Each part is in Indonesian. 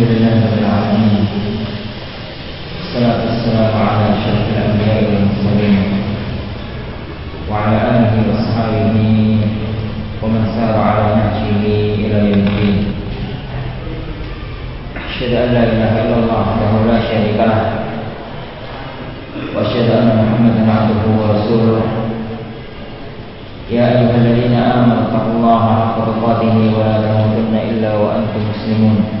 الحمد لله رب العالمين. الصلاة والسلام على أشرف الأنبياء والمرسلين وعلى آله وأصحابه ومن سار على نهجه إلى يوم الدين. أشهد أن لا إله إلا الله وحده لا شريك له. وأشهد أن محمدا عبده ورسوله. يا أيها الذين آمنوا اتقوا الله حق تقاته ولا تموتن إلا وأنتم مسلمون.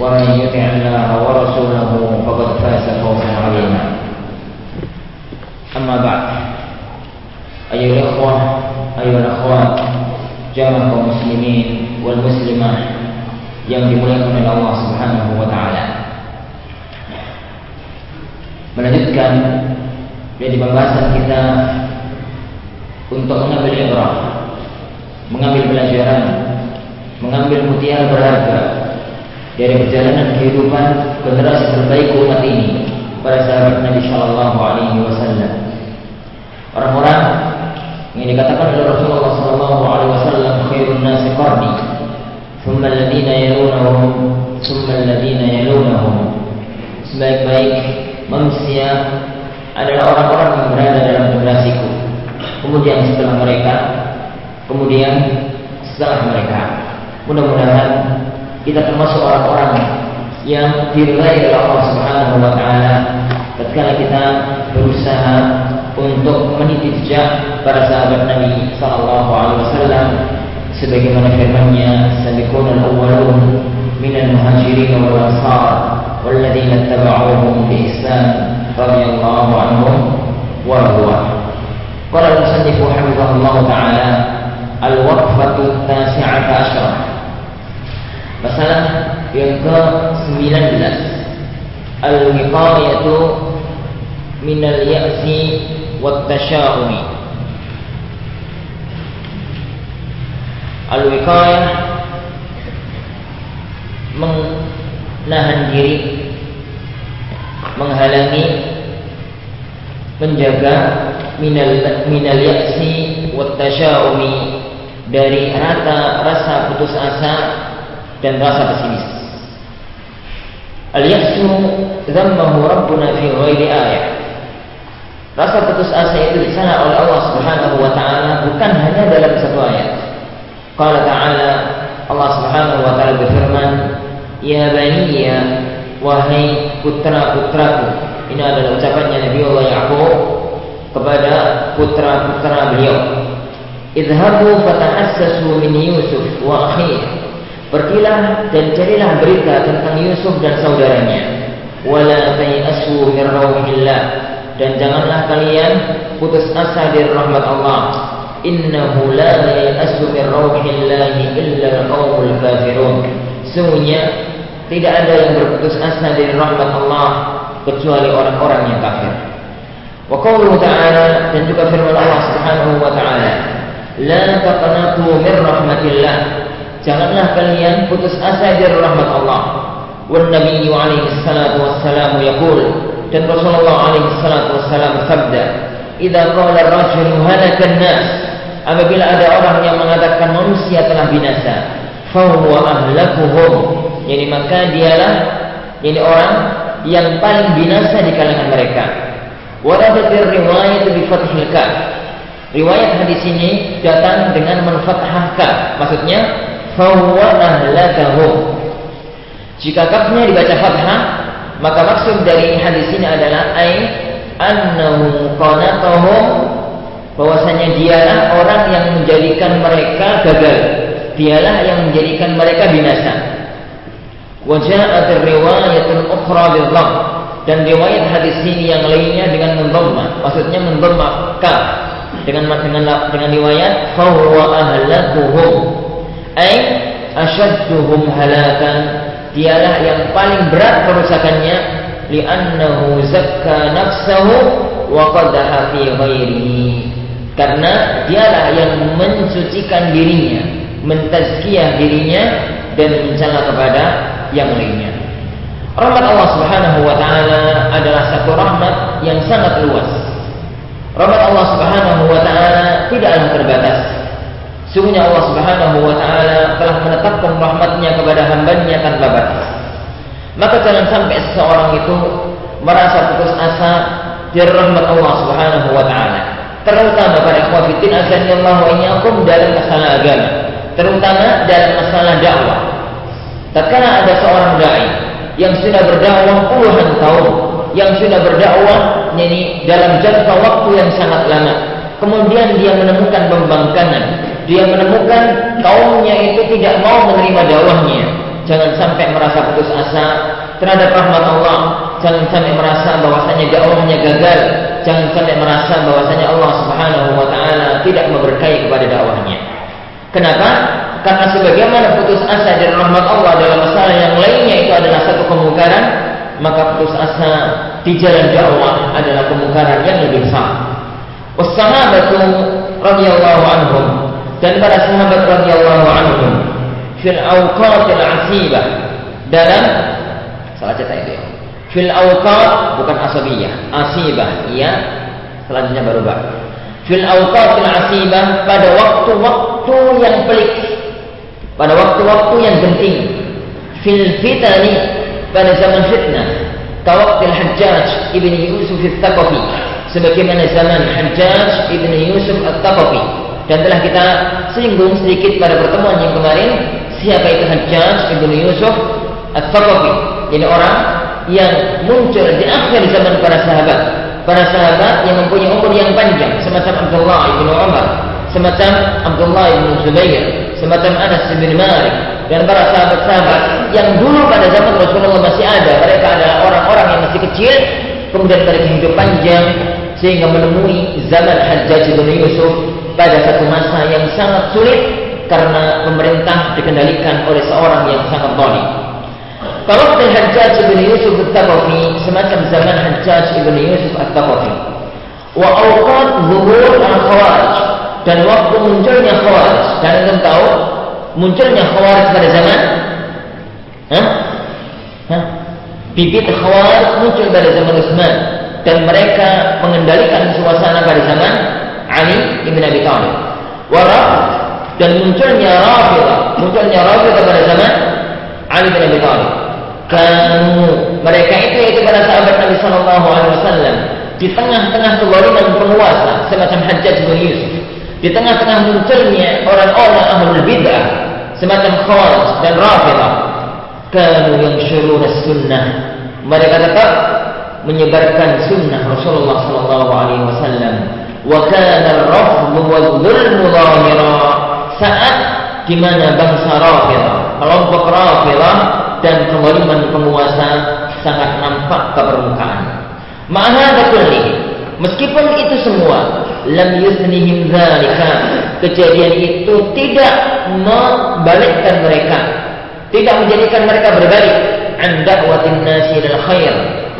ومن يطع الله ورسوله فقد فاز فوزا عظيما أما بعد أيها الإخوة أيها الأخوات جمع المسلمين والمسلمات yang dimuliakan oleh Allah Subhanahu wa taala. Melanjutkan dari pembahasan kita untuk mengambil ibrah, mengambil pelajaran, mengambil mutiara berharga dari perjalanan kehidupan generasi terbaik umat ini para sahabat Nabi Shallallahu Alaihi Wasallam. Orang-orang yang dikatakan oleh Rasulullah Shallallahu Alaihi Wasallam khairun nasi qarni, thumma alladina yalunahum, thumma alladina yalunahum. Sebaik-baik manusia adalah orang-orang yang berada dalam generasiku. Kemudian setelah mereka, kemudian setelah mereka. Mudah-mudahan kita termasuk orang-orang yang dirilai oleh Allah Subhanahu wa taala. Ketika kita berusaha untuk meniti jejak para sahabat Nabi sallallahu alaihi wasallam sebagaimana firman-Nya sabiqun al-awwalun minal muhajirin wal ansar walladzina ittaba'uuhum bi ihsan radhiyallahu anhum wa radwan qala al-musannif rahimahullah taala al-waqfatu at-tasi'ata asyrah Masalah yang ke-19 Al-wiqayatu minal ya'si wat tasya'umi Al-wiqayah menahan diri menghalangi menjaga minal minal ya'si wat tasya'umi dari rata rasa putus asa dan rasa pesimis. Al-ya'su dzammahu Rabbuna fi ghairi ayat. Rasa putus asa itu di sana oleh Allah Subhanahu wa taala bukan hanya dalam satu ayat. Qala ta'ala Allah Subhanahu wa taala berfirman, "Ya baniya wahai putra-putraku." Ini adalah ucapannya Nabi Allah Yaqub kepada putra-putra beliau. Idhabu fatahassasu min Yusuf wa akhihi Pergilah dan carilah berita tentang Yusuf dan saudaranya. Wala tayasu min rauhillah dan janganlah kalian putus asa dari rahmat Allah. Innahu la yasu min rauhillah illa al-qaumul kafirun. Sungguhnya tidak ada yang berputus asa dari rahmat Allah kecuali orang-orang yang kafir. Wa qawluhu ta'ala dan juga firman Allah Subhanahu wa ta'ala, "La taqnatu min rahmatillah." Janganlah kalian putus asa dari rahmat Allah. Wan Nabi alaihi salatu wassalam yaqul dan Rasulullah alaihi salatu wassalam bersabda, "Idza qala ar-rajulu halaka an-nas" Apabila ada orang yang mengatakan manusia telah binasa, fa huwa ahlakuhum. Yani maka dialah yani orang yang paling binasa di kalangan mereka. Waradat riwayat bi fathil. Riwayat hadis ini datang dengan menfathah kaf. Maksudnya fahuwa ahlakahum. Jika kafnya dibaca fathah, maka maksud dari hadis ini adalah ai annahu qanatahum bahwasanya dialah orang yang menjadikan mereka gagal. Dialah yang menjadikan mereka binasa. Wa ja'at riwayatul ukhra bil dan riwayat hadis ini yang lainnya dengan mendhamma, maksudnya mendhamma kaf dengan dengan dengan riwayat fahuwa ahlakuhum ay ashadduhum halakan. Dialah yang paling berat kerusakannya. Li'annahu zakka nafsahu wa qadaha fi ghairihi. Karena dialah yang mensucikan dirinya mentazkiyah dirinya dan mencela kepada yang lainnya. Rahmat Allah Subhanahu wa taala adalah satu rahmat yang sangat luas. Rahmat Allah Subhanahu wa taala tidaklah terbatas Sungguhnya Allah Subhanahu wa taala telah menetapkan rahmatnya kepada hambanya tanpa batas. Maka jangan sampai seseorang itu merasa putus asa dari rahmat Allah Subhanahu wa taala. Terutama pada azanillahu wa iyyakum dalam masalah agama, terutama dalam masalah dakwah. Tatkala ada seorang dai yang sudah berdakwah puluhan tahun, yang sudah berdakwah ini dalam jangka waktu yang sangat lama, kemudian dia menemukan pembangkangan, dia menemukan kaumnya itu tidak mau menerima dakwahnya. Jangan sampai merasa putus asa terhadap rahmat Allah. Jangan sampai merasa bahwasanya dakwahnya gagal. Jangan sampai merasa bahwasanya Allah Subhanahu wa taala tidak memberkahi kepada dakwahnya. Kenapa? Karena sebagaimana putus asa dari rahmat Allah dalam masalah yang lainnya itu adalah satu kemungkaran, maka putus asa di jalan dakwah adalah kemungkaran yang lebih besar. Wassahabatu radhiyallahu anhum dan para sahabat radhiyallahu anhum fil awqatil asibah dalam salah cetak itu ya. Fil awqat bukan asabiyah, asibah iya selanjutnya baru ba. Fil awqatil asibah pada waktu-waktu yang pelik. Pada waktu-waktu yang genting. Fil fitani pada zaman fitnah. Kawaktil Hajjaj ibn Yusuf al-Thaqafi sebagaimana zaman Hajjaj ibn Yusuf al-Thaqafi dan telah kita singgung sedikit pada pertemuan yang kemarin siapa itu Hajjaj ibnu Yusuf At-Thaqafi jadi orang yang muncul di akhir zaman para sahabat. Para sahabat yang mempunyai umur yang panjang semacam Abdullah ibnu Umar semacam Abdullah ibnu Zubair semacam Anas bin Malik dan para sahabat-sahabat yang dulu pada zaman Rasulullah masih ada. Mereka adalah orang-orang yang masih kecil kemudian mereka hidup panjang sehingga menemui zaman Hajjaj bin Yusuf pada satu masa yang sangat sulit karena pemerintah dikendalikan oleh seorang yang sangat zalim. Kalau Hajjaj bin Yusuf At-Taqafi semacam zaman Hajjaj bin Yusuf At-Taqafi. Wa awqat zuhur al-khawarij dan waktu munculnya khawarij. Dan kalian tahu munculnya khawarij pada zaman Hah? Hah? Bibit khawarij muncul pada zaman Utsman dan mereka mengendalikan suasana pada zaman Ali ibn Abi Thalib. Waraf dan munculnya Rafidah, munculnya Rafidah pada zaman Ali bin Abi Thalib. Kamu mereka itu yaitu para sahabat Nabi Sallallahu Alaihi Wasallam di tengah-tengah kezaliman penguasa semacam Hajjaj bin Yusuf, di tengah-tengah munculnya orang-orang ahlul bid'ah semacam Khawarij dan Rafidah, kamu yang syurur sunnah. Mereka tetap menyebarkan sunnah Rasulullah Sallallahu Alaihi Wasallam. Wa kana ar-rafd saat di mana bangsa Rafidah, kelompok Rafidah dan kezaliman penguasa sangat nampak ke permukaan. Ma'ana kulli, meskipun itu semua lam yusnihim dzalika, kejadian itu tidak membalikkan mereka, tidak menjadikan mereka berbalik an da'watin khair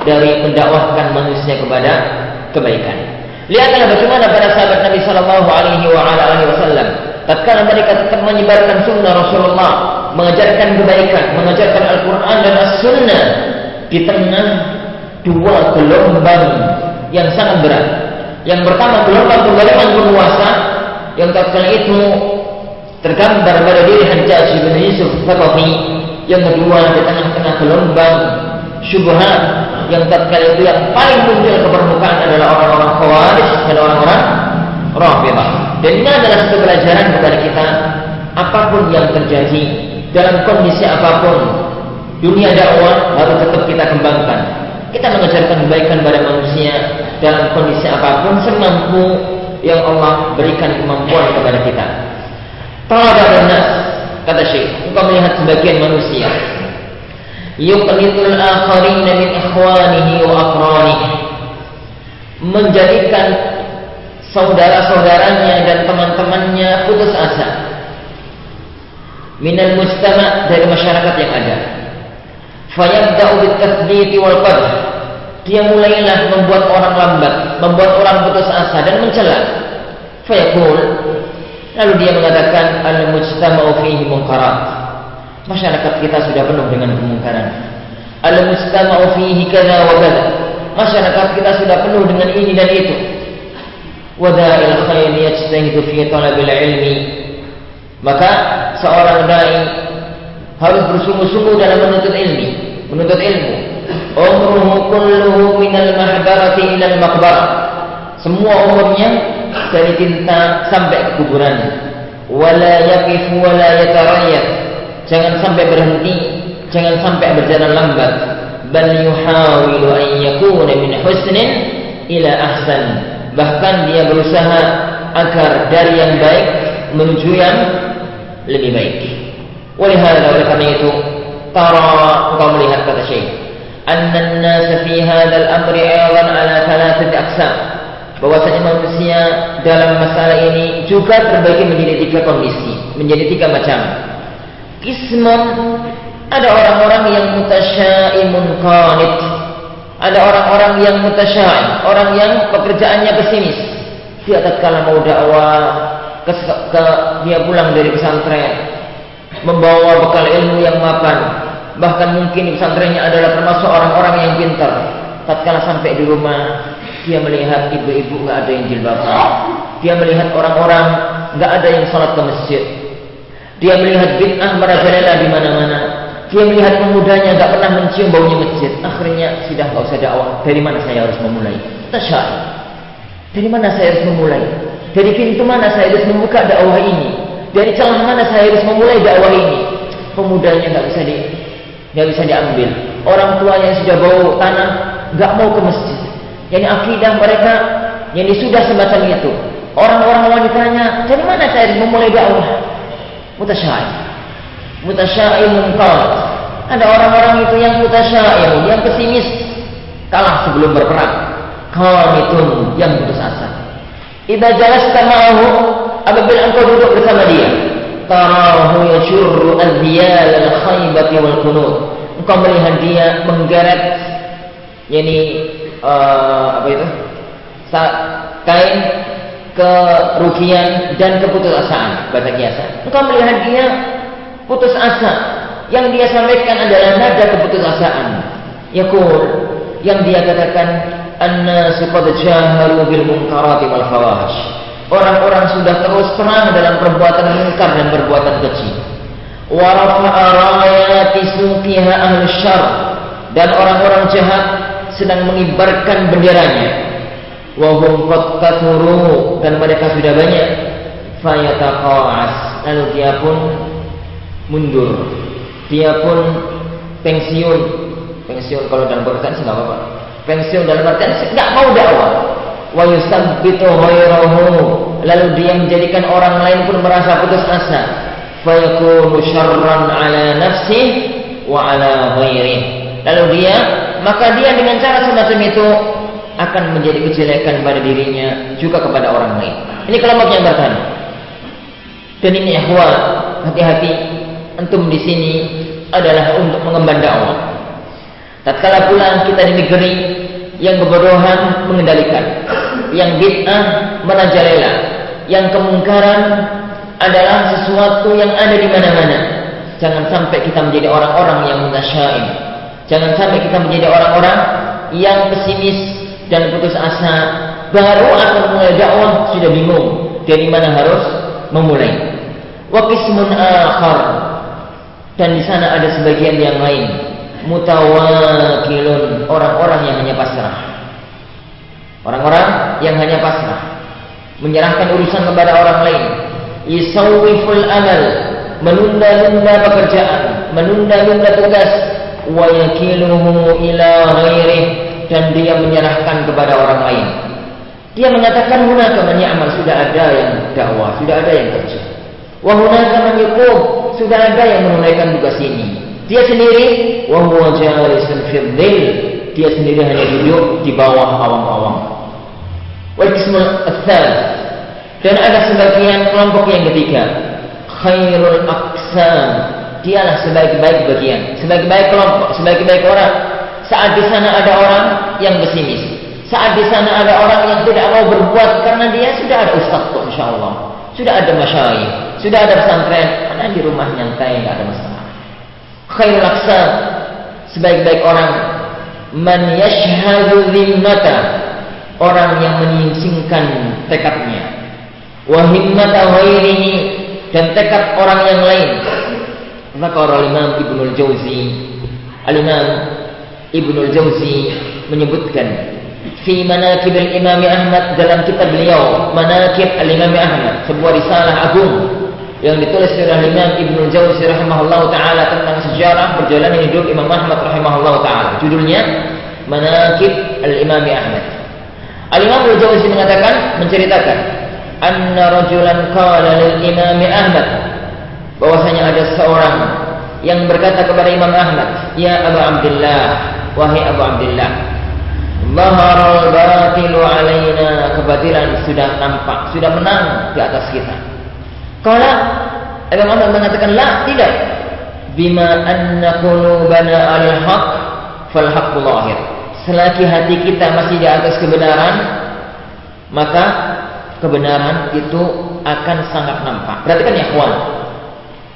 dari mendakwahkan manusia kepada kebaikan. Lihatlah bagaimana para sahabat Nabi Shallallahu Alaihi Wasallam. Tatkala mereka tetap menyebarkan sunnah Rasulullah, mengajarkan kebaikan, mengajarkan Al-Quran dan As-Sunnah di tengah dua gelombang yang sangat berat. Yang pertama gelombang kezaliman penguasa yang tatkala itu tergambar pada diri Hajjaj bin Yusuf Thaqafi. Yang kedua di tengah-tengah gelombang syubhat yang tatkala itu yang paling muncul ke permukaan adalah orang-orang khawarij dan orang-orang rafidah. Dan ini adalah satu pelajaran kepada kita apa pun yang terjadi dalam kondisi apa pun dunia dakwah harus tetap kita kembangkan. Kita mengajarkan kebaikan pada manusia dalam kondisi apa pun semampu yang Allah berikan kemampuan kepada kita. Talaba nas kata Syekh, engkau melihat sebagian manusia yuqnitul akharina min ikhwanihi wa menjadikan saudara-saudaranya dan teman-temannya putus asa minal mujtama dari masyarakat yang ada Fayabda'u bit wal qadh. Dia mulailah membuat orang lambat, membuat orang putus asa dan mencela. Fayaqul lalu dia mengatakan al-mujtama'u fihi munkarat. Masyarakat kita sudah penuh dengan kemungkaran. Al-mujtama'u fihi kadza wa kadza. Masyarakat kita sudah penuh dengan ini dan itu. Wada'il khair yajtahidu fi talabil ilmi. Maka seorang dai harus bersungguh-sungguh dalam menuntut ilmu, menuntut ilmu. Umruhu kulluhu minal mahbarati ilal maqbarah. Semua umurnya dari cinta sampai ke kuburannya wala yakif wala yatarayyab. Jangan sampai berhenti jangan sampai berjalan lambat. Bal yuhawilu an yakuna min husnin ila ahsan. Bahkan dia berusaha agar dari yang baik menuju yang lebih baik. Oleh karena itu tara kau melihat kata Syekh anna an-nas fi hadzal amri ayran ala thalathati aqsam bahwasanya manusia dalam masalah ini juga terbagi menjadi tiga kondisi, menjadi tiga macam. Kismun ada orang-orang yang mutasyaimun qanit. Ada orang-orang yang mutasyaim, orang yang pekerjaannya pesimis. Dia tatkala mau dakwah ke, ke dia pulang dari pesantren, membawa bekal ilmu yang mapan. Bahkan mungkin pesantrennya adalah termasuk orang-orang yang pintar. Tatkala sampai di rumah, dia melihat ibu-ibu nggak ada yang jilbaban. Dia melihat orang-orang nggak ada yang sholat ke masjid. Dia melihat bid'ah merajalela di mana-mana. Dia melihat pemudanya nggak pernah mencium baunya masjid. Akhirnya sudah nggak usah dakwah. Dari mana saya harus memulai? Tasyai. Dari mana saya harus memulai? Dari pintu mana saya harus membuka dakwah ini? Dari celah mana saya harus memulai dakwah ini? Pemudanya nggak bisa di nggak bisa diambil. Orang tua yang sudah bau tanah nggak mau ke masjid. Jadi akidah mereka yang sudah semacam itu. Orang-orang wanitanya, dari mana saya memulai dakwah? Mutasyaim. Mutasyaim mungkal. Ada orang-orang itu yang mutasyaim, yang pesimis, kalah sebelum berperang. Qanitun yang putus asa. Idza jalasta ma'ahu apabila engkau duduk bersama dia tarahu yashurru al-diyal al-khaybati wal kunut engkau melihat dia menggeret yakni uh, apa itu? Kain kerugian dan keputusasaan. Bahasa kiasa. Engkau melihat dia putus asa. Yang dia sampaikan adalah nada keputusasaan. Yakul yang dia katakan anna qad jaharu bil munkarati wal fawahish Orang-orang sudah terus terang dalam perbuatan mungkar dan perbuatan keji. dan orang-orang jahat sedang mengibarkan benderanya. Wahum qad dan mereka sudah banyak. Fayataqas lalu dia pun mundur. Dia pun pensiun. Pensiun kalau dalam pekerjaan sih apa-apa. Pensiun dalam artian nggak mau dakwah wa yusabbitu lalu dia menjadikan orang lain pun merasa putus asa fa yakunu syarran ala nafsi wa ala ghairihi lalu dia maka dia dengan cara semacam itu akan menjadi kejelekan pada dirinya juga kepada orang lain ini kelompok yang pertama dan ini ikhwan hati-hati antum di sini adalah untuk mengemban dakwah tatkala pulang kita di negeri yang kebodohan mengendalikan, yang bid'ah merajalela, yang kemungkaran adalah sesuatu yang ada di mana-mana. Jangan sampai kita menjadi orang-orang yang mutasyaim. Jangan sampai kita menjadi orang-orang yang pesimis dan putus asa. Baru akan mulai dakwah sudah bingung dari mana harus memulai. Wa qismun akhar. Dan di sana ada sebagian yang lain. Mutawakilun. Orang-orang yang hanya pasrah. Orang-orang yang hanya pasrah. Menyerahkan urusan kepada orang lain. Yisawiful amal. Menunda-nunda pekerjaan. Menunda-nunda tugas wa yakiluhu ila ghairih dan dia menyerahkan kepada orang lain. Dia mengatakan hunaka man ya'mal? Sudah ada yang dakwah sudah ada yang kerja. Wa hunaka man sudah ada yang menunaikan tugas ini. Dia sendiri wa huwa jalisun fil Dia sendiri hanya duduk di bawah awang-awang. Wal dan ada sebagian kelompok yang ketiga. Khairul aqsam dialah sebaik-baik bagian, sebaik-baik kelompok, sebaik-baik orang. Saat di sana ada orang yang pesimis, saat di sana ada orang yang tidak mau berbuat karena dia sudah ada ustaz kok insya Allah, sudah ada masyayikh, sudah ada pesantren, mana di rumah nyantai nggak ada masalah. Khairul aqsam, sebaik-baik orang. Man yashhadu dhimmata orang yang menyingsingkan tekadnya. Wa himmata dan tekad orang yang lain maka orang Imam Ibnul Jauzi Al-Imam Ibnul Jauzi menyebutkan fi manakib al-Imam Ahmad dalam kitab beliau Manakib al-Imam Ahmad sebuah risalah agung yang ditulis oleh Imam Ibnu Jauzi rahimahullah taala tentang sejarah perjalanan hidup Imam Ahmad rahimahullah taala. Judulnya Manakib Al-Imam Ahmad. Al-Imam Ibnu Jauzi mengatakan menceritakan anna rajulan qala lil Imam Ahmad bahwasanya ada seorang yang berkata kepada Imam Ahmad, "Ya Abu Abdullah, wahai Abu Abdullah, Baharul batilu alaina kebatilan sudah nampak, sudah menang di atas kita. Kala Imam Ahmad mengatakan la tidak. Bima anna qulubana al-haq fal lahir. Selagi hati kita masih di atas kebenaran, maka kebenaran itu akan sangat nampak. Perhatikan ya kawan.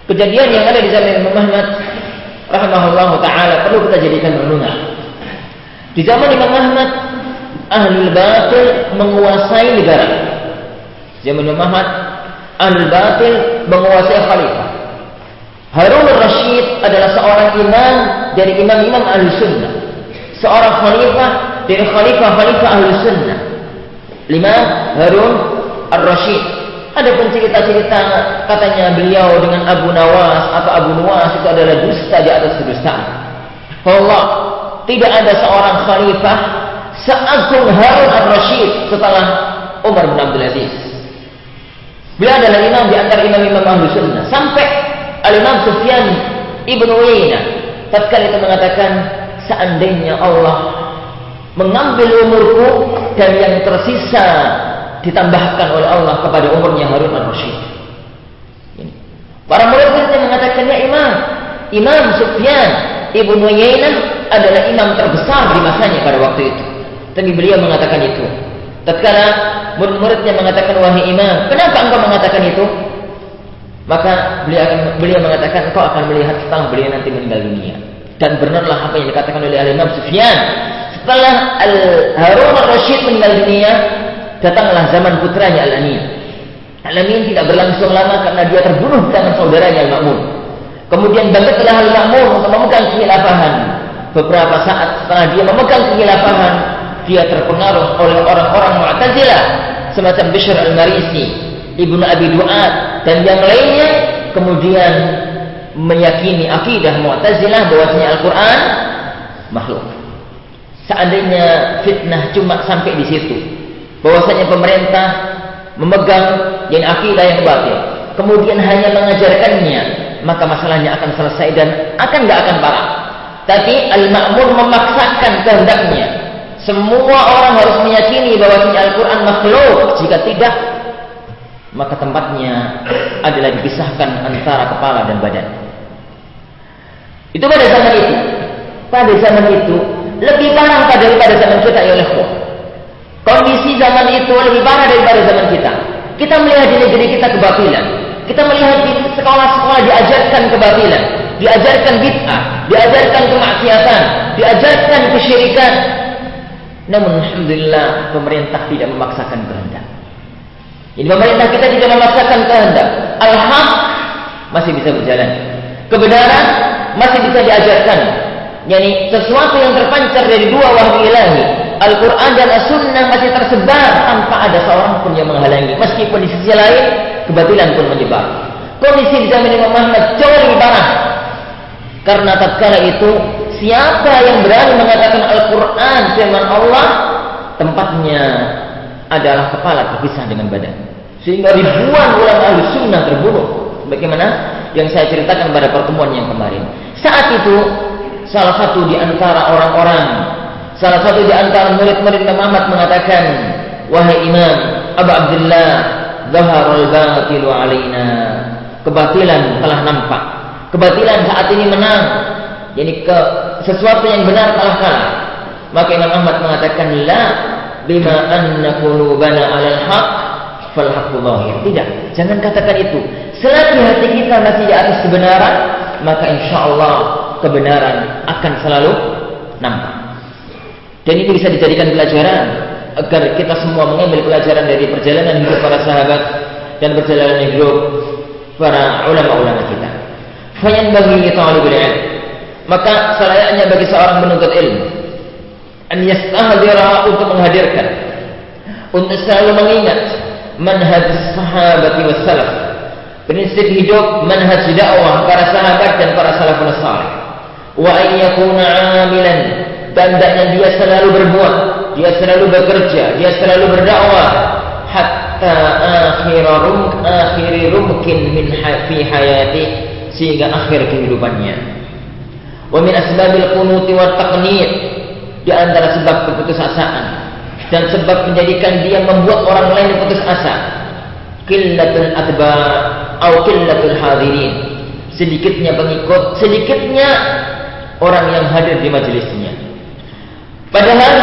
Kejadian yang ada di zaman Imam Ahmad rahimahullah taala perlu kita jadikan renungan. Di zaman Imam Ahmad ahlul batil menguasai negara. Zaman Imam Ahmad al batil menguasai khalifah. Harun al-Rashid adalah seorang imam dari imam-imam ahli sunnah. Seorang khalifah dari khalifah-khalifah ahli sunnah. Lima Harun al-Rashid. Ada pun cerita-cerita katanya beliau dengan Abu Nawas atau Abu Nuwas itu adalah dusta di atas kedustaan. Allah tidak ada seorang khalifah seagung Harun al-Rashid setelah Umar bin Abdul Aziz. Beliau adalah imam di antara imam-imam ahlu sunnah. Sampai Al-Imam Sufyan Ibnu Uyainah tatkala itu mengatakan seandainya Allah mengambil umurku dan yang tersisa ditambahkan oleh Allah kepada umurnya Harun al-Rasyid. Para murid-muridnya mengatakan ya imam, Imam Sufyan Ibnu Uyainah adalah imam terbesar di masanya pada waktu itu. Tapi beliau mengatakan itu. Tatkala murid-muridnya mengatakan wahai imam, kenapa engkau mengatakan itu? Maka beliau akan beliau mengatakan engkau akan melihat setelah beliau nanti meninggal dunia. Dan benarlah apa yang dikatakan oleh Imam Sufyan. Setelah Al Harun al-Rashid meninggal dunia, datanglah zaman putranya Al-Amin. Al-Amin tidak berlangsung lama karena dia terbunuh dengan saudaranya Al-Ma'mun. Kemudian bangkitlah Al-Ma'mun untuk memegang kekhilafahan. Beberapa saat setelah dia memegang kekhilafahan, dia terpengaruh oleh orang-orang Mu'tazilah semacam Bishr al-Marisi, Ibnu Abi Duat dan yang lainnya kemudian meyakini akidah Mu'tazilah bahwasanya Al-Qur'an makhluk. Seandainya fitnah cuma sampai di situ, bahwasanya pemerintah memegang yang akidah yang batil, kemudian hanya mengajarkannya, maka masalahnya akan selesai dan akan nggak akan parah. Tapi Al-Ma'mun memaksakan kehendaknya semua orang harus meyakini bahwa Al-Quran makhluk. Jika tidak, maka tempatnya adalah dipisahkan antara kepala dan badan. Itu pada zaman itu. Pada zaman itu lebih parah daripada zaman kita ya oleh Kondisi zaman itu lebih parah daripada zaman kita. Kita melihat di negeri kita kebatilan. Kita melihat di sekolah-sekolah diajarkan kebatilan, diajarkan bid'ah, diajarkan kemaksiatan, diajarkan kesyirikan, namun Alhamdulillah pemerintah tidak memaksakan kehendak. Jadi pemerintah kita tidak memaksakan kehendak. Al-haq masih bisa berjalan. Kebenaran masih bisa diajarkan. Yani sesuatu yang terpancar dari dua wahyu ilahi, Al-Quran dan As-Sunnah masih tersebar tanpa ada seorang pun yang menghalangi. Meskipun di sisi lain, kebatilan pun menyebar. Kondisi di zaman Imam Muhammad jauh lebih parah. Karena tatkala itu Siapa yang berani mengatakan Al-Quran firman Allah, tempatnya adalah kepala terpisah dengan badan. Sehingga ribuan ulama ahli sunnah terbunuh. Bagaimana yang saya ceritakan pada pertemuan yang kemarin. Saat itu, salah satu di antara orang-orang, salah satu di antara murid-murid Muhammad mengatakan, Wahai Imam Abu Abdullah, Zaharul batilu alaina. Kebatilan telah nampak kebatilan saat ini menang, jadi ke sesuatu yang benar kalah kalah. Maka Imam Ahmad mengatakan la bima anna qulubana 'alal haq fal haqqu dhahir. Tidak, jangan katakan itu. Selagi hati kita masih di atas kebenaran, maka insya Allah kebenaran akan selalu nampak. Dan ini bisa dijadikan pelajaran agar kita semua mengambil pelajaran dari perjalanan hidup para sahabat dan perjalanan hidup para ulama-ulama kita. Fayan bagi talibul ilm. Maka selayaknya bagi seorang penuntut ilmu an yastahdira untuk menghadirkan untuk selalu mengingat manhaj sahabat was salaf prinsip hidup manhaj dakwah para sahabat dan para salafun salih wa an yakuna amilan dan dia selalu berbuat dia selalu bekerja dia selalu berdakwah. Hatta akhir rum akhir rumkin min fi hayati sehingga akhir kehidupannya. Wa min asbabil qunuti wa taqnit di antara sebab keputusasaan dan sebab menjadikan dia membuat orang lain putus asa. Qillatul atba atau qillatul hadirin. Sedikitnya pengikut sedikitnya orang yang hadir di majelisnya padahal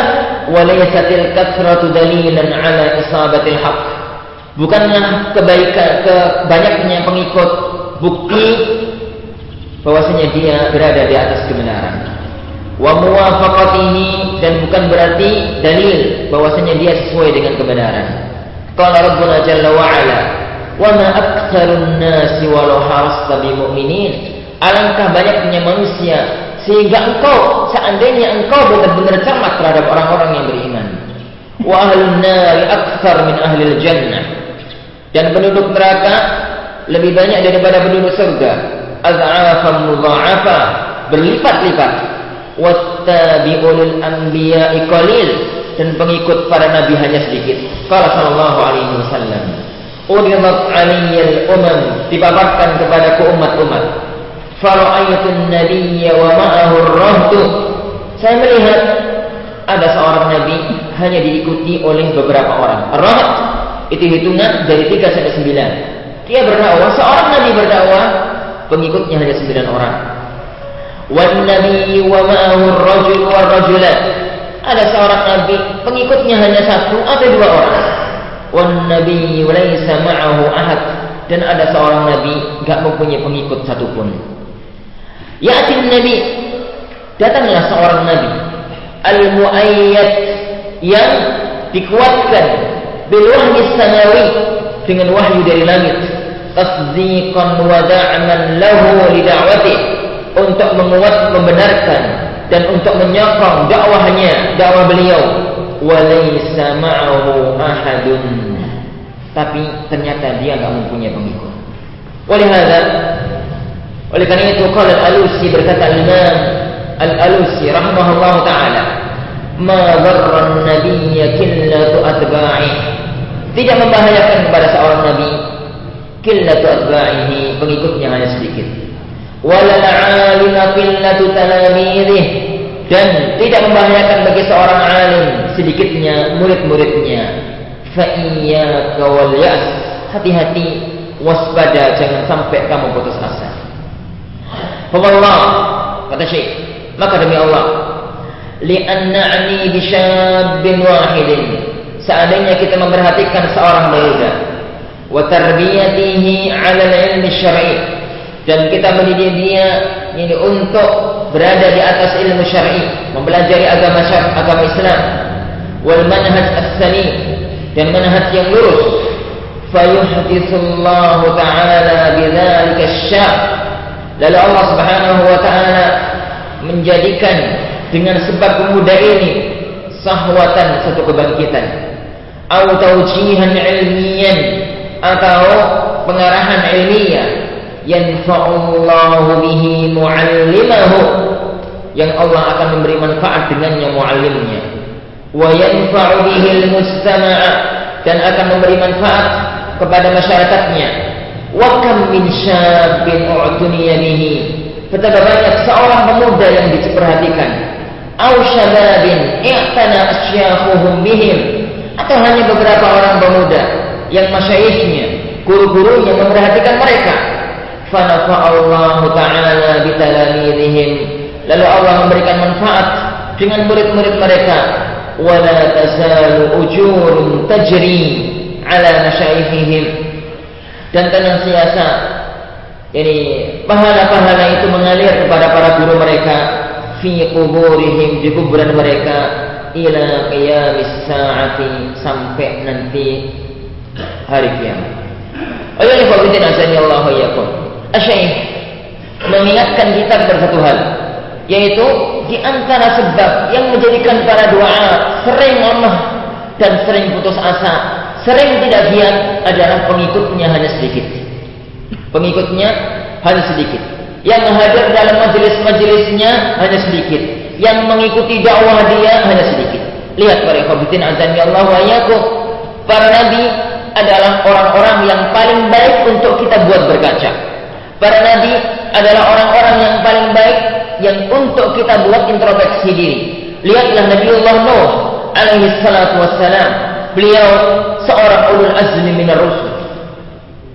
walaysatil kathratu dalilan ala isabatil haqq. Bukanlah kebaikan kebanyaknya pengikut bukti bahwasanya dia berada di atas kebenaran. Wa muwafaqatihi dan bukan berarti dalil bahwasanya dia sesuai dengan kebenaran. Qala rabbuna jalla wa ala wa ma aktsarun nasi walau harasta bimu'minin alangkah banyaknya manusia sehingga engkau seandainya engkau benar-benar cermat terhadap orang-orang yang beriman. Wa ahlun nari aktsar min ahlil jannah. Dan penduduk neraka lebih banyak daripada penduduk surga. Az'afan mudha'afa. Berlipat-lipat. Wattabi'ul anbiya'i qalil. Dan pengikut para nabi hanya sedikit. Qala sallallahu alaihi wasallam. Uridat aliyal umam. Dipaparkan kepada umat-umat. Fara'aitun nabiyya wa ma'ahu rahtu. Saya melihat ada seorang nabi hanya diikuti oleh beberapa orang. Rahat itu hitungan dari 3 sampai 9. Dia berdakwah, seorang nabi berdakwah, pengikutnya hanya 9 orang. Wa nabi wa ma'ahu rajul wa rajulat. Ada seorang nabi, pengikutnya hanya satu atau dua orang. Wa nabi laisa ma'ahu ahad. Dan ada seorang nabi gak mempunyai pengikut satupun ya'ti nabi. Datanglah seorang nabi. Al muayyad yang dikuatkan bil wahyi dengan wahyu dari langit. Tasdiqan wa lahu li da'watihi untuk menguat membenarkan dan untuk menyokong dakwahnya dakwah beliau. Walaysa ma'ahu ahadun. Tapi ternyata dia enggak mempunyai pengikut. Oleh oleh karena itu qala al-alusi berkata Imam al-alusi rahimahullah taala ma dharra an-nabiyya qillatu atba'i. Tidak membahayakan kepada seorang nabi qillatu atba'ihi pengikutnya hanya sedikit. Walal alima qillatu talamidih dan tidak membahayakan bagi seorang alim sedikitnya murid-muridnya fa iyyaka wal yas hati-hati waspada jangan sampai kamu putus asa Allah kata Syekh. Maka demi Allah li'anna'ni bisyabbin wahidin. Seandainya kita memperhatikan seorang pemuda wa tarbiyatihi 'ala al-ilmi syar'i. Dan kita mendidik dia ini untuk berada di atas ilmu syar'i, mempelajari agama syar, agama Islam, wal manhaj as-salim dan manhaj yang lurus. Fayuhditsullahu ta'ala bidzalika asy Lalu Allah Subhanahu wa taala menjadikan dengan sebab pemuda ini sahwatan satu kebangkitan. Atau taujihan ilmiyan atau pengarahan ilmiah yanfa'ullahu bihi mu'allimahu yang Allah akan memberi manfaat dengannya muallimnya. Wa yanfa'u bihi mustama'a dan akan memberi manfaat kepada masyarakatnya wa kam min syabin u'tuniya bihi betapa banyak seorang pemuda yang diperhatikan. Au syababin i'tana asyakhuhum bihim. Atau hanya beberapa orang pemuda yang masyayikhnya guru-gurunya memperhatikan mereka. Allah ta'ala bitalamidihim. Lalu Allah memberikan manfaat dengan murid-murid mereka. Wala tazalu ujurun tajri ala masyaihihim dan senantiasa ini pahala-pahala itu mengalir kepada para guru mereka fi kuburihim di kuburan mereka ila qiyamis saati sampai nanti hari kiamat. Ayo ikhwatin azani Allah yakum. Asyaikh mengingatkan kita kepada satu hal yaitu di antara sebab yang menjadikan para doa sering lemah dan sering putus asa, sering tidak giat adalah pengikutnya hanya sedikit. Pengikutnya hanya sedikit. Yang hadir dalam majelis-majelisnya hanya sedikit. Yang mengikuti dakwah dia hanya sedikit. Lihat para ikhwatin azan ya Allah wa Para nabi adalah orang-orang yang paling baik untuk kita buat berkaca. Para nabi adalah orang-orang yang paling baik yang untuk kita buat introspeksi diri. Lihatlah Nabiullah Nuh alaihi salatu wassalam. Beliau seorang ulul azmi minar rusul.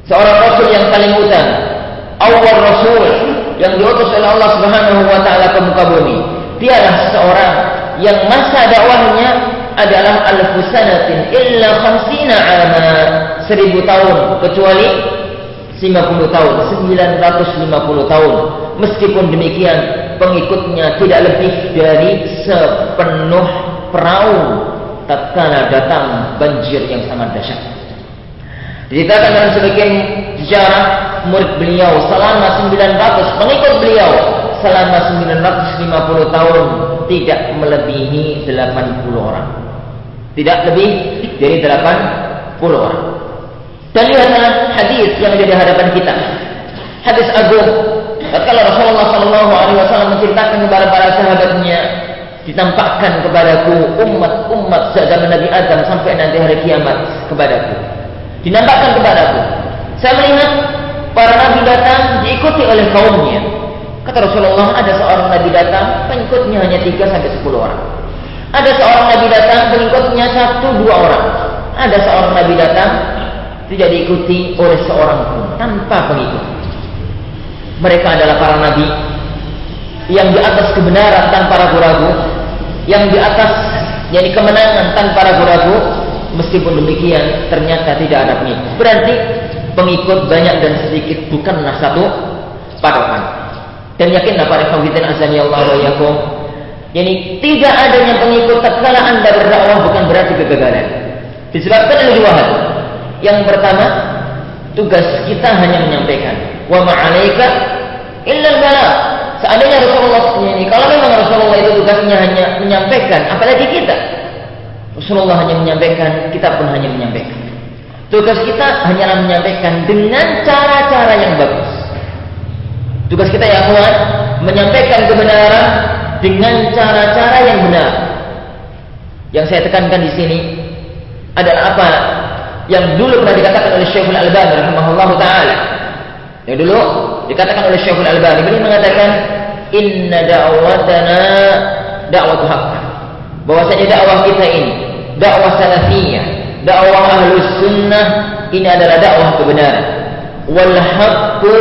Seorang rasul yang paling utama. Awal rasul yang diutus oleh Allah Subhanahu wa taala ke muka bumi. Dialah seorang yang masa dakwahnya adalah alfu sanatin illa khamsina ama seribu tahun kecuali 50 tahun 950 tahun meskipun demikian pengikutnya tidak lebih dari sepenuh perahu tatkala datang banjir yang sangat dahsyat. Diceritakan dalam sebagian sejarah murid beliau selama 900 pengikut beliau selama 950 tahun tidak melebihi 80 orang. Tidak lebih dari 80 orang. Dan lihatlah hadis yang ada di hadapan kita. Hadis agung. Kalau Rasulullah Wasallam menceritakan kepada para sahabatnya ditampakkan kepadaku umat-umat zaman Nabi Adam sampai nanti hari kiamat kepadaku. Dinampakkan kepadaku. Saya melihat para nabi datang diikuti oleh kaumnya. Kata Rasulullah ada seorang nabi datang pengikutnya hanya 3 sampai 10 orang. Ada seorang nabi datang pengikutnya satu dua orang. Ada seorang nabi datang tidak diikuti oleh seorang pun tanpa pengikut. Mereka adalah para nabi yang di atas kebenaran tanpa ragu-ragu. Yang di atas jadi kemenangan tanpa ragu-ragu. Meskipun demikian ternyata tidak ada pengikut. Berarti pengikut banyak dan sedikit bukanlah satu patokan dan yakinlah para kawitin azani Allah wa yakum yani tidak adanya pengikut tatkala anda berdakwah bukan berarti kegagalan. Disebabkan oleh dua hal. Yang pertama tugas kita hanya menyampaikan. Wa ma'alaika illa bala seandainya Rasulullah ini kalau memang Rasulullah itu tugasnya hanya menyampaikan apalagi kita. Rasulullah hanya menyampaikan kita pun hanya menyampaikan. Tugas kita hanyalah menyampaikan dengan cara-cara yang bagus. Tugas kita ya kawan menyampaikan kebenaran dengan cara-cara yang benar. Yang saya tekankan di sini adalah apa yang dulu pernah dikatakan oleh Syekhul Albani rahimahullah taala. Yang dulu dikatakan oleh Syekhul Albani beliau mengatakan inna da'watana da'watu haqq. Bahwasanya dakwah kita ini dakwah salafiyah dakwah ahlus sunnah ini adalah dakwah kebenaran. Wal haqqu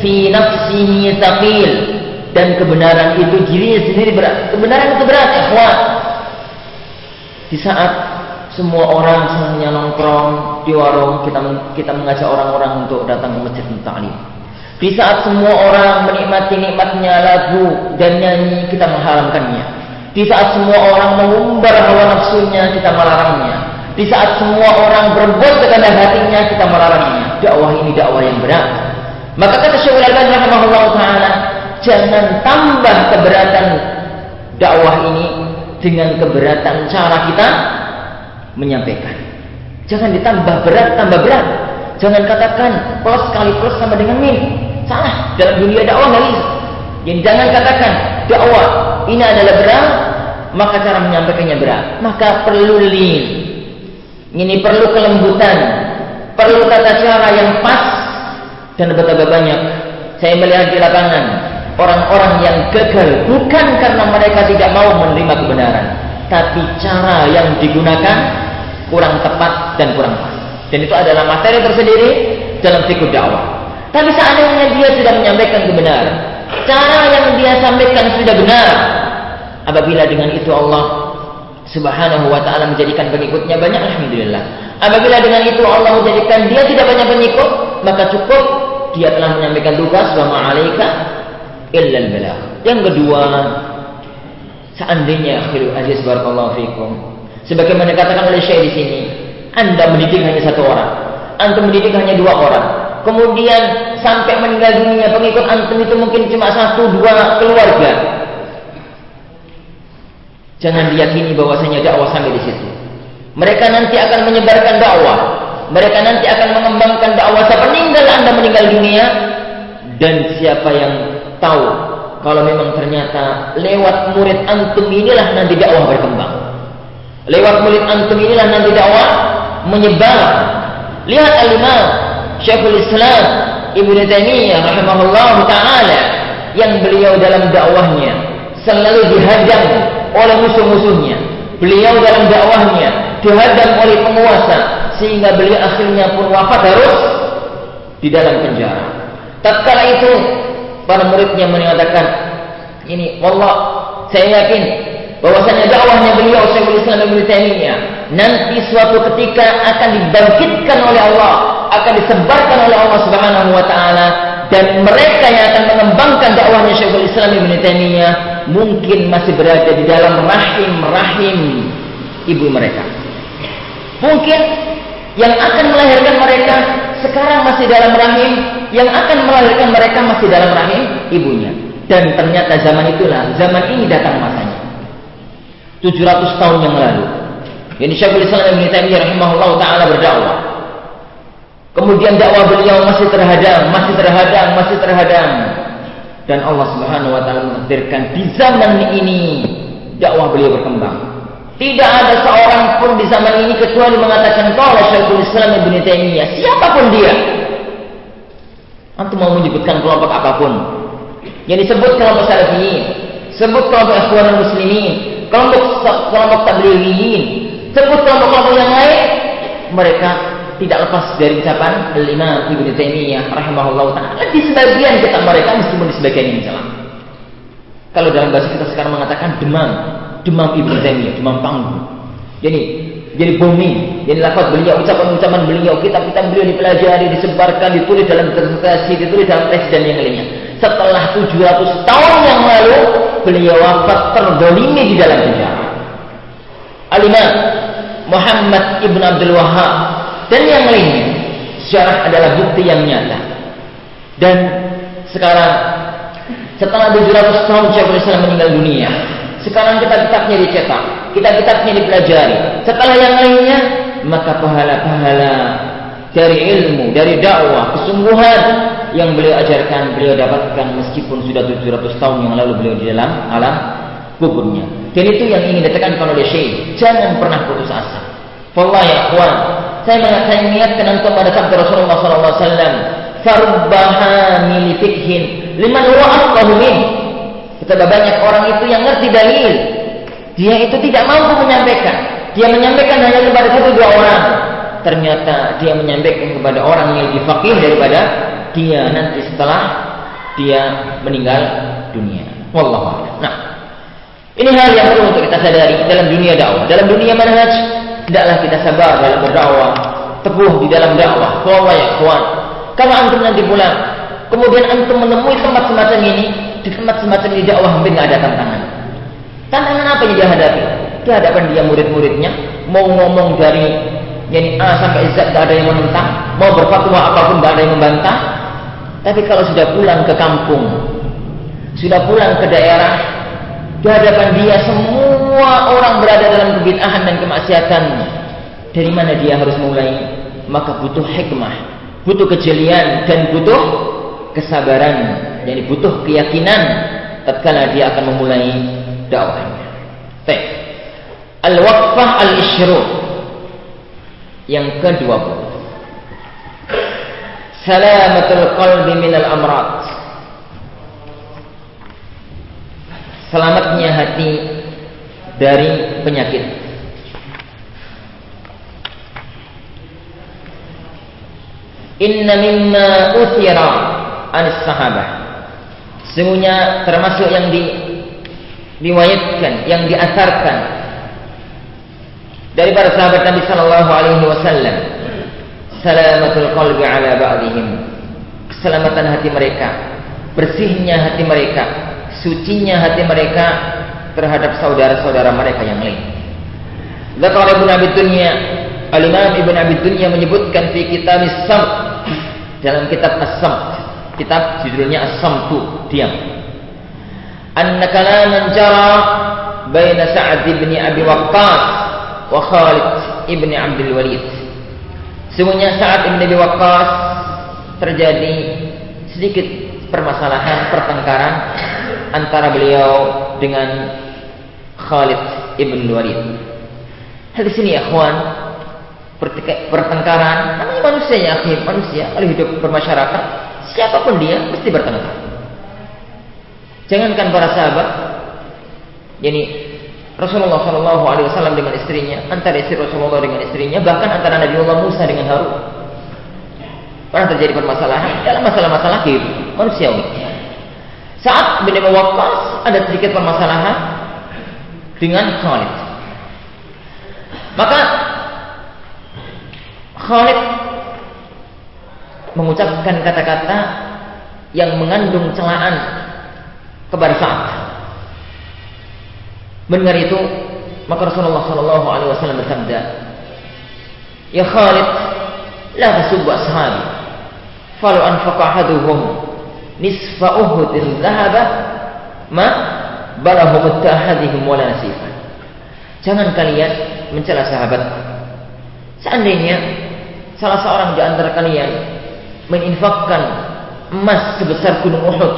fi nafsihi thaqil. Dan kebenaran itu dirinya sendiri berat. Kebenaran itu berat ikhwan. Di saat semua orang semuanya nongkrong di warung kita kita mengajak orang-orang untuk datang ke masjid ta'lim. Di saat semua orang menikmati nikmatnya lagu dan nyanyi kita mengharamkannya. Di saat semua orang mengumbar hawa nafsunya kita melarangnya. Di saat semua orang berbuat kehendak hatinya kita melarangnya. Dakwah ini dakwah yang berat. Maka kata Syekh Al-Albani rahimahullah taala, jangan tambah keberatan dakwah ini dengan keberatan cara kita menyampaikan. Jangan ditambah berat, tambah berat. Jangan katakan plus kali plus sama dengan min. Salah. Dalam dunia dakwah nggak bisa. Jadi jangan katakan dakwah ini adalah berat, maka cara menyampaikannya berat. Maka perlu lin. Ini perlu kelembutan, perlu tata cara yang pas dan betapa banyak saya melihat di lapangan orang-orang yang gagal bukan karena mereka tidak mau menerima kebenaran, tapi cara yang digunakan kurang tepat dan kurang pas. Dan itu adalah materi tersendiri dalam fikih dakwah. Tapi seandainya dia sudah menyampaikan kebenaran, cara yang dia sampaikan sudah benar, apabila dengan itu Allah Subhanahu wa taala menjadikan pengikutnya banyak alhamdulillah. Apabila dengan itu Allah menjadikan dia tidak banyak pengikut, maka cukup dia telah menyampaikan tugas wa ma'alaika illa al Yang kedua, seandainya akhirul aziz barakallahu fikum. Sebagaimana dikatakan oleh Syekh di sini, Anda mendidik hanya satu orang, Anda mendidik hanya dua orang. Kemudian sampai meninggal dunia pengikut antum itu mungkin cuma satu dua keluarga. Jangan diyakini bahwasanya dakwah sampai di situ. Mereka nanti akan menyebarkan dakwah. Mereka nanti akan mengembangkan dakwah sepeninggal Anda meninggal dunia dan siapa yang tahu kalau memang ternyata lewat murid antum inilah nanti dakwah berkembang. Lewat murid antum inilah nanti dakwah menyebar. Lihat al-Imam Syekhul Islam Ibnu Taimiyah rahimahullah taala yang beliau dalam dakwahnya selalu dihadang oleh musuh-musuhnya. Beliau dalam dakwahnya dihadang oleh penguasa sehingga beliau akhirnya pun wafat harus di dalam penjara. Tatkala itu para muridnya mengatakan ini wallah saya yakin bahwasanya dakwahnya beliau Syekhul Islam Ibnu Taimiyah nanti suatu ketika akan dibangkitkan oleh Allah, akan disebarkan oleh Allah Subhanahu wa taala dan mereka yang akan mengembangkan dakwahnya Syekhul Islam Ibn Taimiyah mungkin masih berada di dalam rahim-rahim ibu mereka. Mungkin yang akan melahirkan mereka sekarang masih dalam rahim, yang akan melahirkan mereka masih dalam rahim ibunya. Dan ternyata zaman itulah, zaman ini datang masanya. 700 tahun yang lalu. Jadi Syekhul Islam Ibn Taimiyah rahimahullah taala berdakwah Kemudian dakwah beliau masih terhadang, masih terhadang, masih terhadang. Dan Allah Subhanahu wa taala menakdirkan di zaman ini dakwah beliau berkembang. Tidak ada seorang pun di zaman ini kecuali mengatakan qala Syekhul Islam Ibnu Taimiyah, siapa pun dia. Antum mau menyebutkan kelompok apa pun. Yang disebut kelompok salafiyin, sebut kelompok ikhwanul muslimin, kelompok kelompok tablighiyin, sebut kelompok-kelompok yang lain, mereka tidak lepas dari ucapan Imam Ibnu Taimiyah rahimahullah taala di sebagian kita mereka meskipun di sebagian yang salah. Kalau dalam bahasa kita sekarang mengatakan demam, demam Ibnu Taimiyah, demam panggung. Jadi jadi booming, jadi lafaz beliau, ucapan-ucapan beliau, kitab-kitab beliau dipelajari, disebarkan, ditulis dalam disertasi, ditulis dalam teks dan yang lainnya. Setelah 700 tahun yang lalu, beliau wafat terdolimi di dalam penjara. Alimah Muhammad Ibn Abdul Wahab dan yang lainnya. Sejarah adalah bukti yang nyata. Dan sekarang setelah 700 tahun Syekhul Islam meninggal dunia, sekarang kitab-kitabnya dicetak, kitab-kitabnya dipelajari. Setelah yang lainnya, maka pahala-pahala dari ilmu, dari dakwah, kesungguhan yang beliau ajarkan, beliau dapatkan meskipun sudah 700 tahun yang lalu beliau di dalam alam kuburnya. Dan itu yang ingin ditekankan oleh Syekh. Jangan pernah putus asa. Wallahi ya kawan, saya saya mengingatkan antum pada sabda Rasulullah SAW. Farbahamil fikhin liman wa'afahu min. Betapa banyak orang itu yang ngerti dalil. Dia itu tidak mampu menyampaikan. Dia menyampaikan hanya kepada satu dua orang. Ternyata dia menyampaikan kepada orang yang lebih fakir daripada dia nanti setelah dia meninggal dunia. Wallahu Nah, ini hal yang perlu untuk kita sadari dalam dunia dakwah, dalam dunia manhaj Tidaklah kita sabar dalam berdakwah, teguh di dalam dakwah. Bahwa ya kawan, kalau antum nanti pulang, kemudian antum menemui tempat semacam ini, di tempat semacam ini dakwah hampir nggak ada tantangan. Tantangan apa yang dia hadapi? Di hadapan dia murid-muridnya, mau ngomong dari yani A sampai Z tidak ada yang menentang, mau berfatwa apa pun tidak ada yang membantah. Tapi kalau sudah pulang ke kampung, sudah pulang ke daerah, di hadapan dia semua orang berada dalam kebid'ahan dan kemaksiatan. Dari mana dia harus mulai? Maka butuh hikmah, butuh kejelian dan butuh kesabaran. Jadi butuh keyakinan tatkala dia akan memulai dakwahnya. Baik. Al-waqfah al-isyruq yang ke-20. Salamatul qalbi min al-amrat. selamatnya hati dari penyakit. Inna mimma uthira anis sahabah. Sungguhnya termasuk yang di riwayatkan, yang diasarkan dari para sahabat Nabi sallallahu alaihi wasallam. Salamatul qalbi ala ba'dihim. Keselamatan hati mereka, bersihnya hati mereka, sucinya hati mereka terhadap saudara-saudara mereka yang lain. Zakar Ibn Abi Dunya Al-Imam Ibn Abi Dunya menyebutkan di kitab As-Sam dalam kitab As-Sam kitab judulnya As-Samtu diam anna kalaman jara baina Sa'ad bin Abi Waqqas wa Khalid ibn Abdul Walid Semuanya Sa'ad bin Abi Waqqas terjadi sedikit permasalahan pertengkaran antara beliau dengan Khalid ibn Walid. Hadis ini ya kawan pertengkaran namanya manusia ya akhir manusia kalau hidup bermasyarakat siapa pun dia mesti bertengkar. Jangankan para sahabat yani Rasulullah Shallallahu Alaihi Wasallam dengan istrinya antara istri Rasulullah dengan istrinya bahkan antara Nabi Allah Musa dengan Harun. Pernah terjadi permasalahan? Dalam masalah-masalah hidup manusiawi saat bin Waqqas ada sedikit permasalahan dengan Khalid maka Khalid mengucapkan kata-kata yang mengandung celaan kepada Sa'ad. Mendengar itu, maka Rasulullah Shallallahu Alaihi Wasallam bersabda, Ya Khalid, la tasubbu ashabi. Falau anfaqa ahaduhum nisfa uhudin dhahaba ma balahum ahadihim wala nasifan. Jangan kalian mencela sahabat. Seandainya salah seorang di antara kalian meninfakkan emas sebesar gunung Uhud,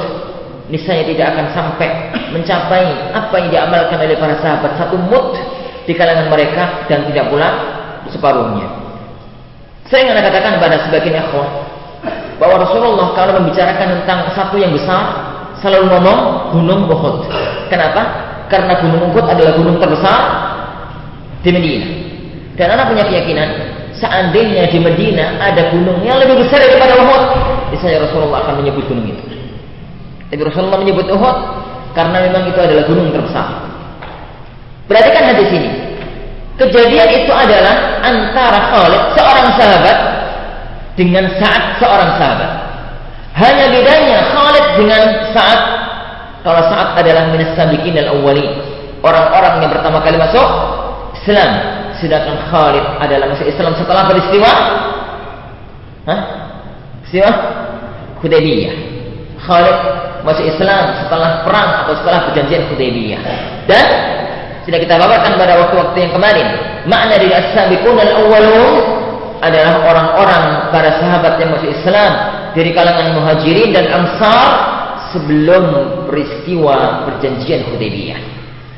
niscaya tidak akan sampai mencapai apa yang diamalkan oleh para sahabat satu mut di kalangan mereka dan tidak pula separuhnya. Saya ingin katakan pada sebagian ikhwan bahwa Rasulullah kalau membicarakan tentang satu yang besar selalu ngomong gunung Uhud. Kenapa? Karena gunung Uhud adalah gunung terbesar di Medina. Dan anak punya keyakinan seandainya di Medina ada gunung yang lebih besar daripada Uhud, misalnya Rasulullah akan menyebut gunung itu. Tapi Rasulullah menyebut Uhud karena memang itu adalah gunung terbesar. Perhatikan hadis ini. Kejadian itu adalah antara Khalid seorang sahabat dengan Sa'ad seorang sahabat. Hanya bedanya Khalid dengan Sa'ad kalau Sa'ad adalah minas sabiqin al-awwalin, orang-orang yang pertama kali masuk Islam sedangkan Khalid adalah masuk Islam setelah peristiwa Hah? Peristiwa Hudaybiyah. Khalid masuk Islam setelah perang atau setelah perjanjian Hudaybiyah. Dan sudah kita bawakan pada waktu-waktu yang kemarin, makna dari as-sabiqun al-awwalun adalah orang-orang para sahabat yang masuk Islam dari kalangan Muhajirin dan Ansar sebelum peristiwa perjanjian Hudaybiyah.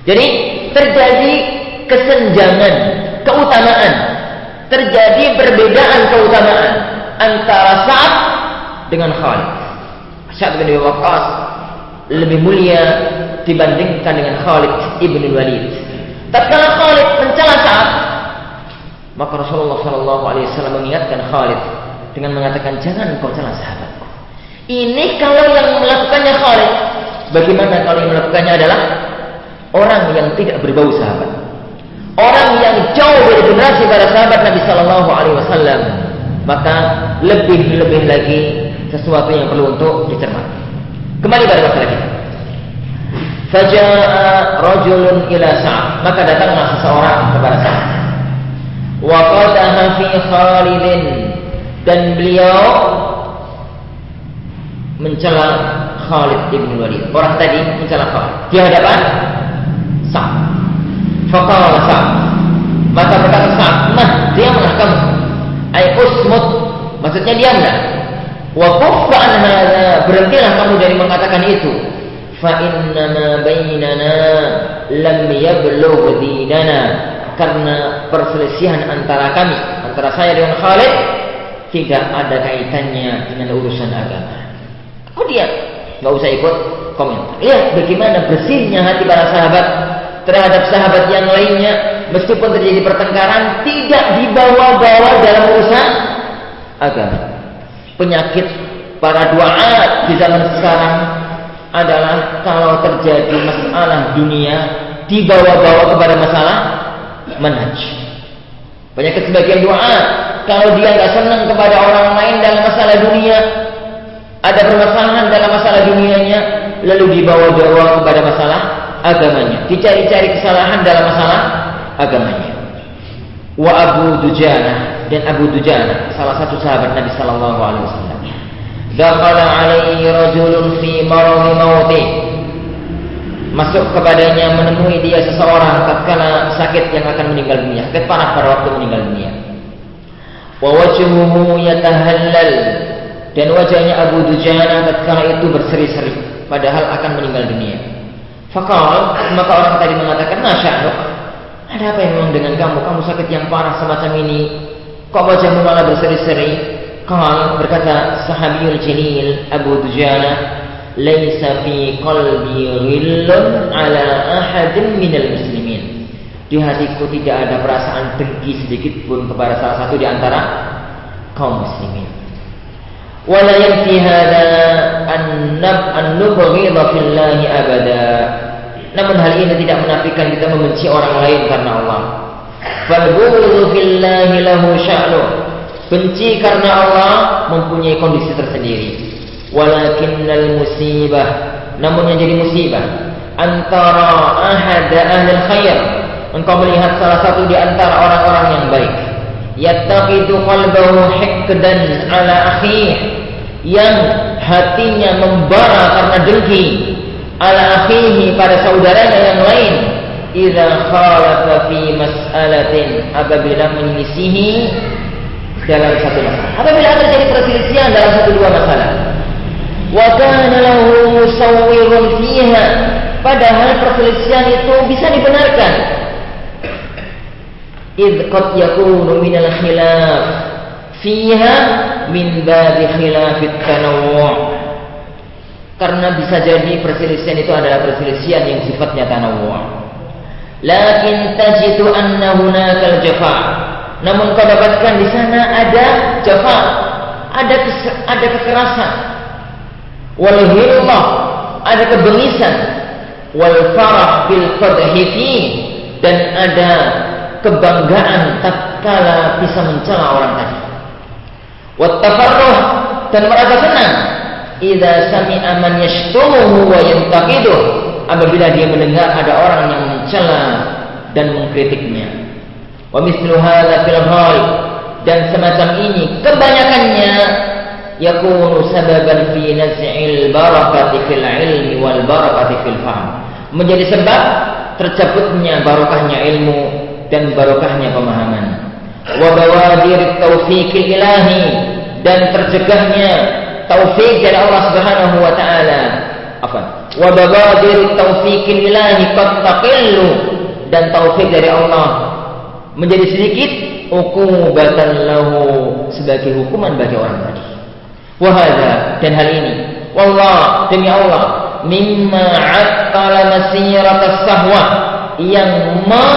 Jadi terjadi kesenjangan keutamaan. Terjadi perbedaan keutamaan antara Sa'ad dengan Khalid. Sa'ad bin Waqqas lebih mulia dibandingkan dengan Khalid ibn Walid. Tatkala Khalid mencela Sa'ad, maka Rasulullah Shallallahu Alaihi Wasallam mengingatkan Khalid dengan mengatakan jangan kau cela sahabatku. Ini kalau yang melakukannya Khalid, bagaimana kalau yang melakukannya adalah orang yang tidak berbau sahabat? orang yang jauh dari generasi para sahabat Nabi Shallallahu Alaihi Wasallam maka lebih-lebih lagi sesuatu yang perlu untuk dicermati. Kembali pada masalah kita. Faja'a rajulun ila Sa'ad. Maka datanglah seseorang kepada Sa'ad. Wa fi Khalidin dan beliau mencela Khalid ibn Walid. Orang tadi mencela Khalid di hadapan Sa'ad. Faqala Sa'ad. Maka berkata Sa'ad, "Nah, diamlah kamu." Ai usmut, maksudnya diamlah. Wa kuffa an berhentilah kamu dari mengatakan itu. Fa inna bainana lam yablugh dinana. Karena perselisihan antara kami, antara saya dengan Khalid tidak ada kaitannya dengan urusan agama. Kemudian nggak usah ikut komentar. Lihat bagaimana bersihnya hati para sahabat terhadap sahabat yang lainnya meskipun terjadi pertengkaran tidak dibawa-bawa dalam urusan agama. Penyakit para doa di zaman sekarang adalah kalau terjadi masalah dunia dibawa-bawa kepada masalah manhaj. Banyak sebagian doa kalau dia nggak senang kepada orang lain dalam masalah dunia, ada permasalahan dalam masalah dunianya, lalu dibawa-bawa kepada masalah agamanya. Dicari-cari kesalahan dalam masalah agamanya. Wa Abu Dujana dan Abu Dujana salah satu sahabat Nabi Sallallahu Alaihi Wasallam. Dakhala alaihi rajulun fi marami mauti. Masuk kepadanya menemui dia seseorang tatkala sakit yang akan meninggal dunia, sakit parah pada waktu meninggal dunia. Wa wajhuhu yatahallal dan wajahnya Abu Dujana tatkala itu berseri-seri padahal akan meninggal dunia. Fakal maka orang tadi mengatakan nasya'nuk ada apa yang memang dengan kamu? Kamu sakit yang parah semacam ini. Kok wajahmu malah berseri-seri? Qal berkata sahabiyul jalil Abu Dujana, "Laisa fi qalbi ghillun ala ahadin minal muslimin." Di hatiku tidak ada perasaan dengki sedikit pun kepada salah satu di antara kaum muslimin. Wala yanfi hada an nab an nubghidha fillahi abada. Namun hal ini tidak menafikan kita membenci orang lain karena Allah. Fal fillahi lahu sya'nu Benci karena Allah mempunyai kondisi tersendiri. Walakinnal musibah, namun yang jadi musibah. Antara ahad ahli khair. Engkau melihat salah satu di antara orang-orang yang baik. Yattaqidu qalbahu hikdan ala akhih yang hatinya membara karena dengki. Ala akhihi pada saudaranya yang lain. Idza khalafa fi mas'alatin. Apabila menyisihi dalam satu masalah. Apabila terjadi perselisihan dalam satu dua masalah, musawwirun fiha, padahal perselisihan itu bisa dibenarkan. Idh qad yakunu min al-khilaf fiha min babi khilaf tanawwu' karena bisa jadi perselisihan itu adalah perselisihan yang sifatnya tanawwu' lakin tajidu anna hunaka al-jafa' Namun kau dapatkan di sana ada jafa, ada ada kekerasan, wal hilmah, ada kebengisan, wal farah bil qadhi dan ada kebanggaan tatkala bisa mencela orang tadi. Wat tafarruh. Dan merasa senang. Idza sami'a man yashtumuhu wa yantaqiduh apabila dia mendengar ada orang yang mencela dan mengkritiknya. Wa mislu hadza fil dan semacam ini kebanyakannya yakunu sababan fi naz'il barakati fil ilmi wal barakati fil fahm. Menjadi sebab tercabutnya barokahnya ilmu dan barokahnya pemahaman. Wa bawadir taufiqil ilahi dan tercegahnya taufik dari Allah Subhanahu wa taala. Apa? Wa bawadir taufiqil ilahi qad taqillu dan taufik dari Allah menjadi sedikit ukubatan lahu sebagai hukuman bagi orang tadi. Wahada dan hal ini, wallah demi Allah, mimma attala masirat sahwa yang ma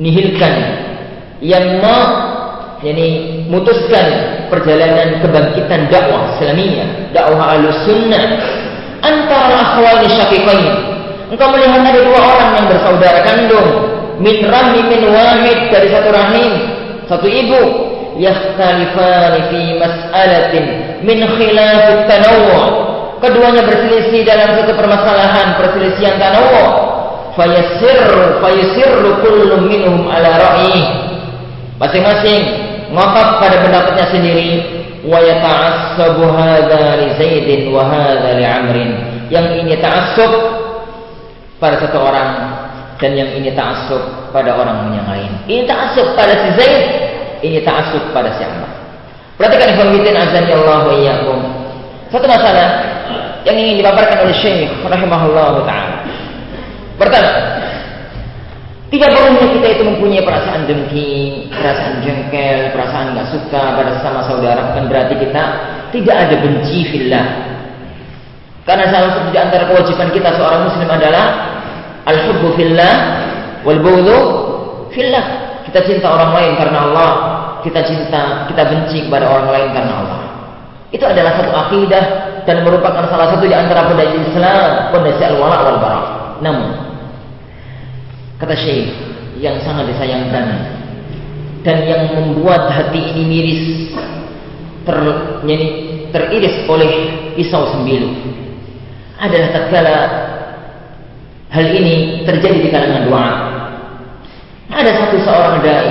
nihilkan, yang ma yani mutuskan perjalanan kebangkitan dakwah Islamiyah, dakwah Ahlussunnah antara akhwani syaqiqain. Engkau melihat ada dua orang yang bersaudara kandung min rahimin wahid dari satu rahim, satu ibu, yakhtalifani fi mas'alatin min khilaf tanawwu. Keduanya berselisih dalam satu permasalahan perselisihan tanawwu. Fayasirru fayasirru kullu minhum ala ra'yi. Masing-masing ngotot pada pendapatnya sendiri wa yata'assabu hadza li Zaidin wa hadza li Amrin. Yang ini ta'assub pada satu orang dan yang ini ta'assub pada orang yang lain. Ini ta'assub pada si Zaid, ini ta'assub pada si Amr. Perhatikan ikhwan azani Allah wa. Satu masalah yang ingin dipaparkan oleh Syekh rahimahullah taala. Pertama, tidak perlunya kita itu mempunyai perasaan dengki, perasaan jengkel, perasaan nggak suka pada sesama saudara bukan berarti kita tidak ada benci fillah. Karena salah satu di antara kewajiban kita seorang muslim adalah Al-hubbu fillah wal fillah. Kita cinta orang lain karena Allah, kita cinta, kita benci kepada orang lain karena Allah. Itu adalah satu akidah dan merupakan salah satu di antara pondasi Islam, pondasi al-wala wal bara. Namun kata Syekh yang sangat disayangkan dan yang membuat hati ini miris ter, yani, teriris oleh pisau sembilu adalah tatkala hal ini terjadi di kalangan doa. Ada satu seorang dai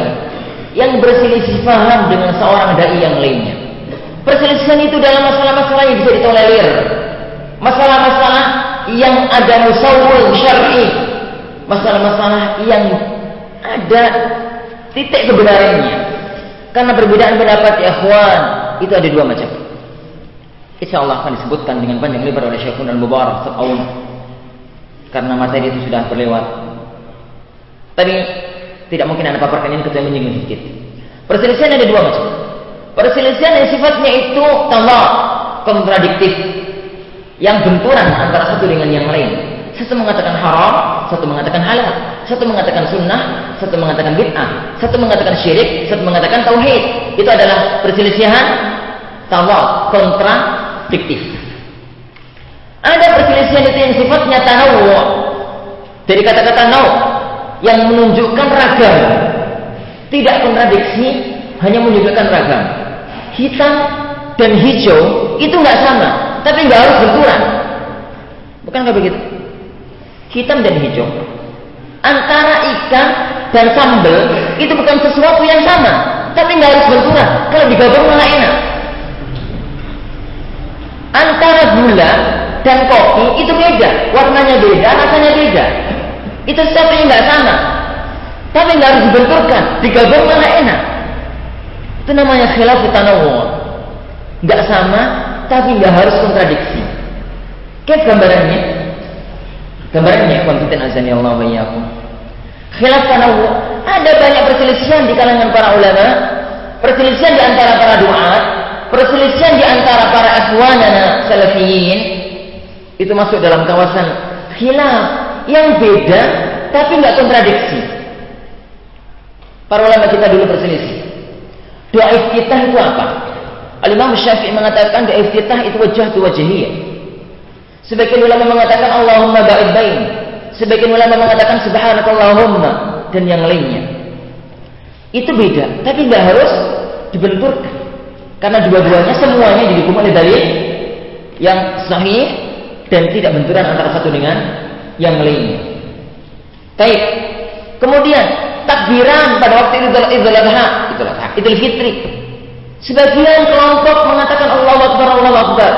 yang berselisih paham dengan seorang dai yang lainnya. Perselisihan itu dalam masalah-masalah yang bisa ditolerir. Masalah-masalah yang ada musawwil syar'i. Masalah-masalah yang ada titik kebenarannya. Karena perbedaan pendapat ya ikhwan itu ada dua macam. Insya Allah akan disebutkan dengan panjang lebar oleh Syekhun Al-Mubarak Sa'awun. Karena materi itu sudah berlewat. Tadi tidak mungkin ada paparkan ini kecuali menyinggung sedikit. Perselisihan ada dua macam. Perselisihan yang sifatnya itu tambah kontradiktif. Yang benturan antara satu dengan yang lain. Satu mengatakan haram, satu mengatakan halal. Satu mengatakan sunnah, satu mengatakan bid'ah. Satu mengatakan syirik, satu mengatakan tauhid. Itu adalah perselisihan tambah kontradiktif. Ada perselisihan itu yang sifatnya tanawu. Dari kata-kata nau yang menunjukkan ragam. Tidak kontradiksi, hanya menunjukkan ragam hitam dan hijau itu nggak sama, tapi nggak harus benturan. Bukankah begitu? Hitam dan hijau. Antara ikan dan sambal itu bukan sesuatu yang sama, tapi nggak harus benturan. Kalau digabung malah enak. Antara gula dan kopi itu beda, warnanya beda, rasanya beda. Itu sesuatu yang nggak sama, tapi nggak harus dibenturkan, digabung malah enak. Itu namanya khilaf tanawu. Enggak sama, tapi enggak harus kontradiksi. Kayak gambarannya. Gambarannya, konfiten azani Allah wa. Khilaf tanawu. Ada banyak perselisihan di kalangan para ulama, perselisihan di antara para duat, perselisihan di antara para ikhwanana salafiyin. Itu masuk dalam kawasan khilaf yang beda tapi enggak kontradiksi. Para ulama kita dulu berselisih. Doa iftitah itu apa? Al-Imam Syafi'i mengatakan doa iftitah itu wajah tu wajahiyah. Sebagian ulama mengatakan Allahumma ba'id bain. Sebagian ulama mengatakan subhanakallahumma dan yang lainnya. Itu beda, tapi nggak harus dibenturkan. Karena dua-duanya semuanya didukung oleh dalil yang sahih dan tidak benturan antara satu dengan yang lainnya. Baik. Kemudian takbiran pada waktu Idul Adha, Idul Adha, Idul Fitri. Sebagian kelompok mengatakan Allah Akbar, Allah Akbar.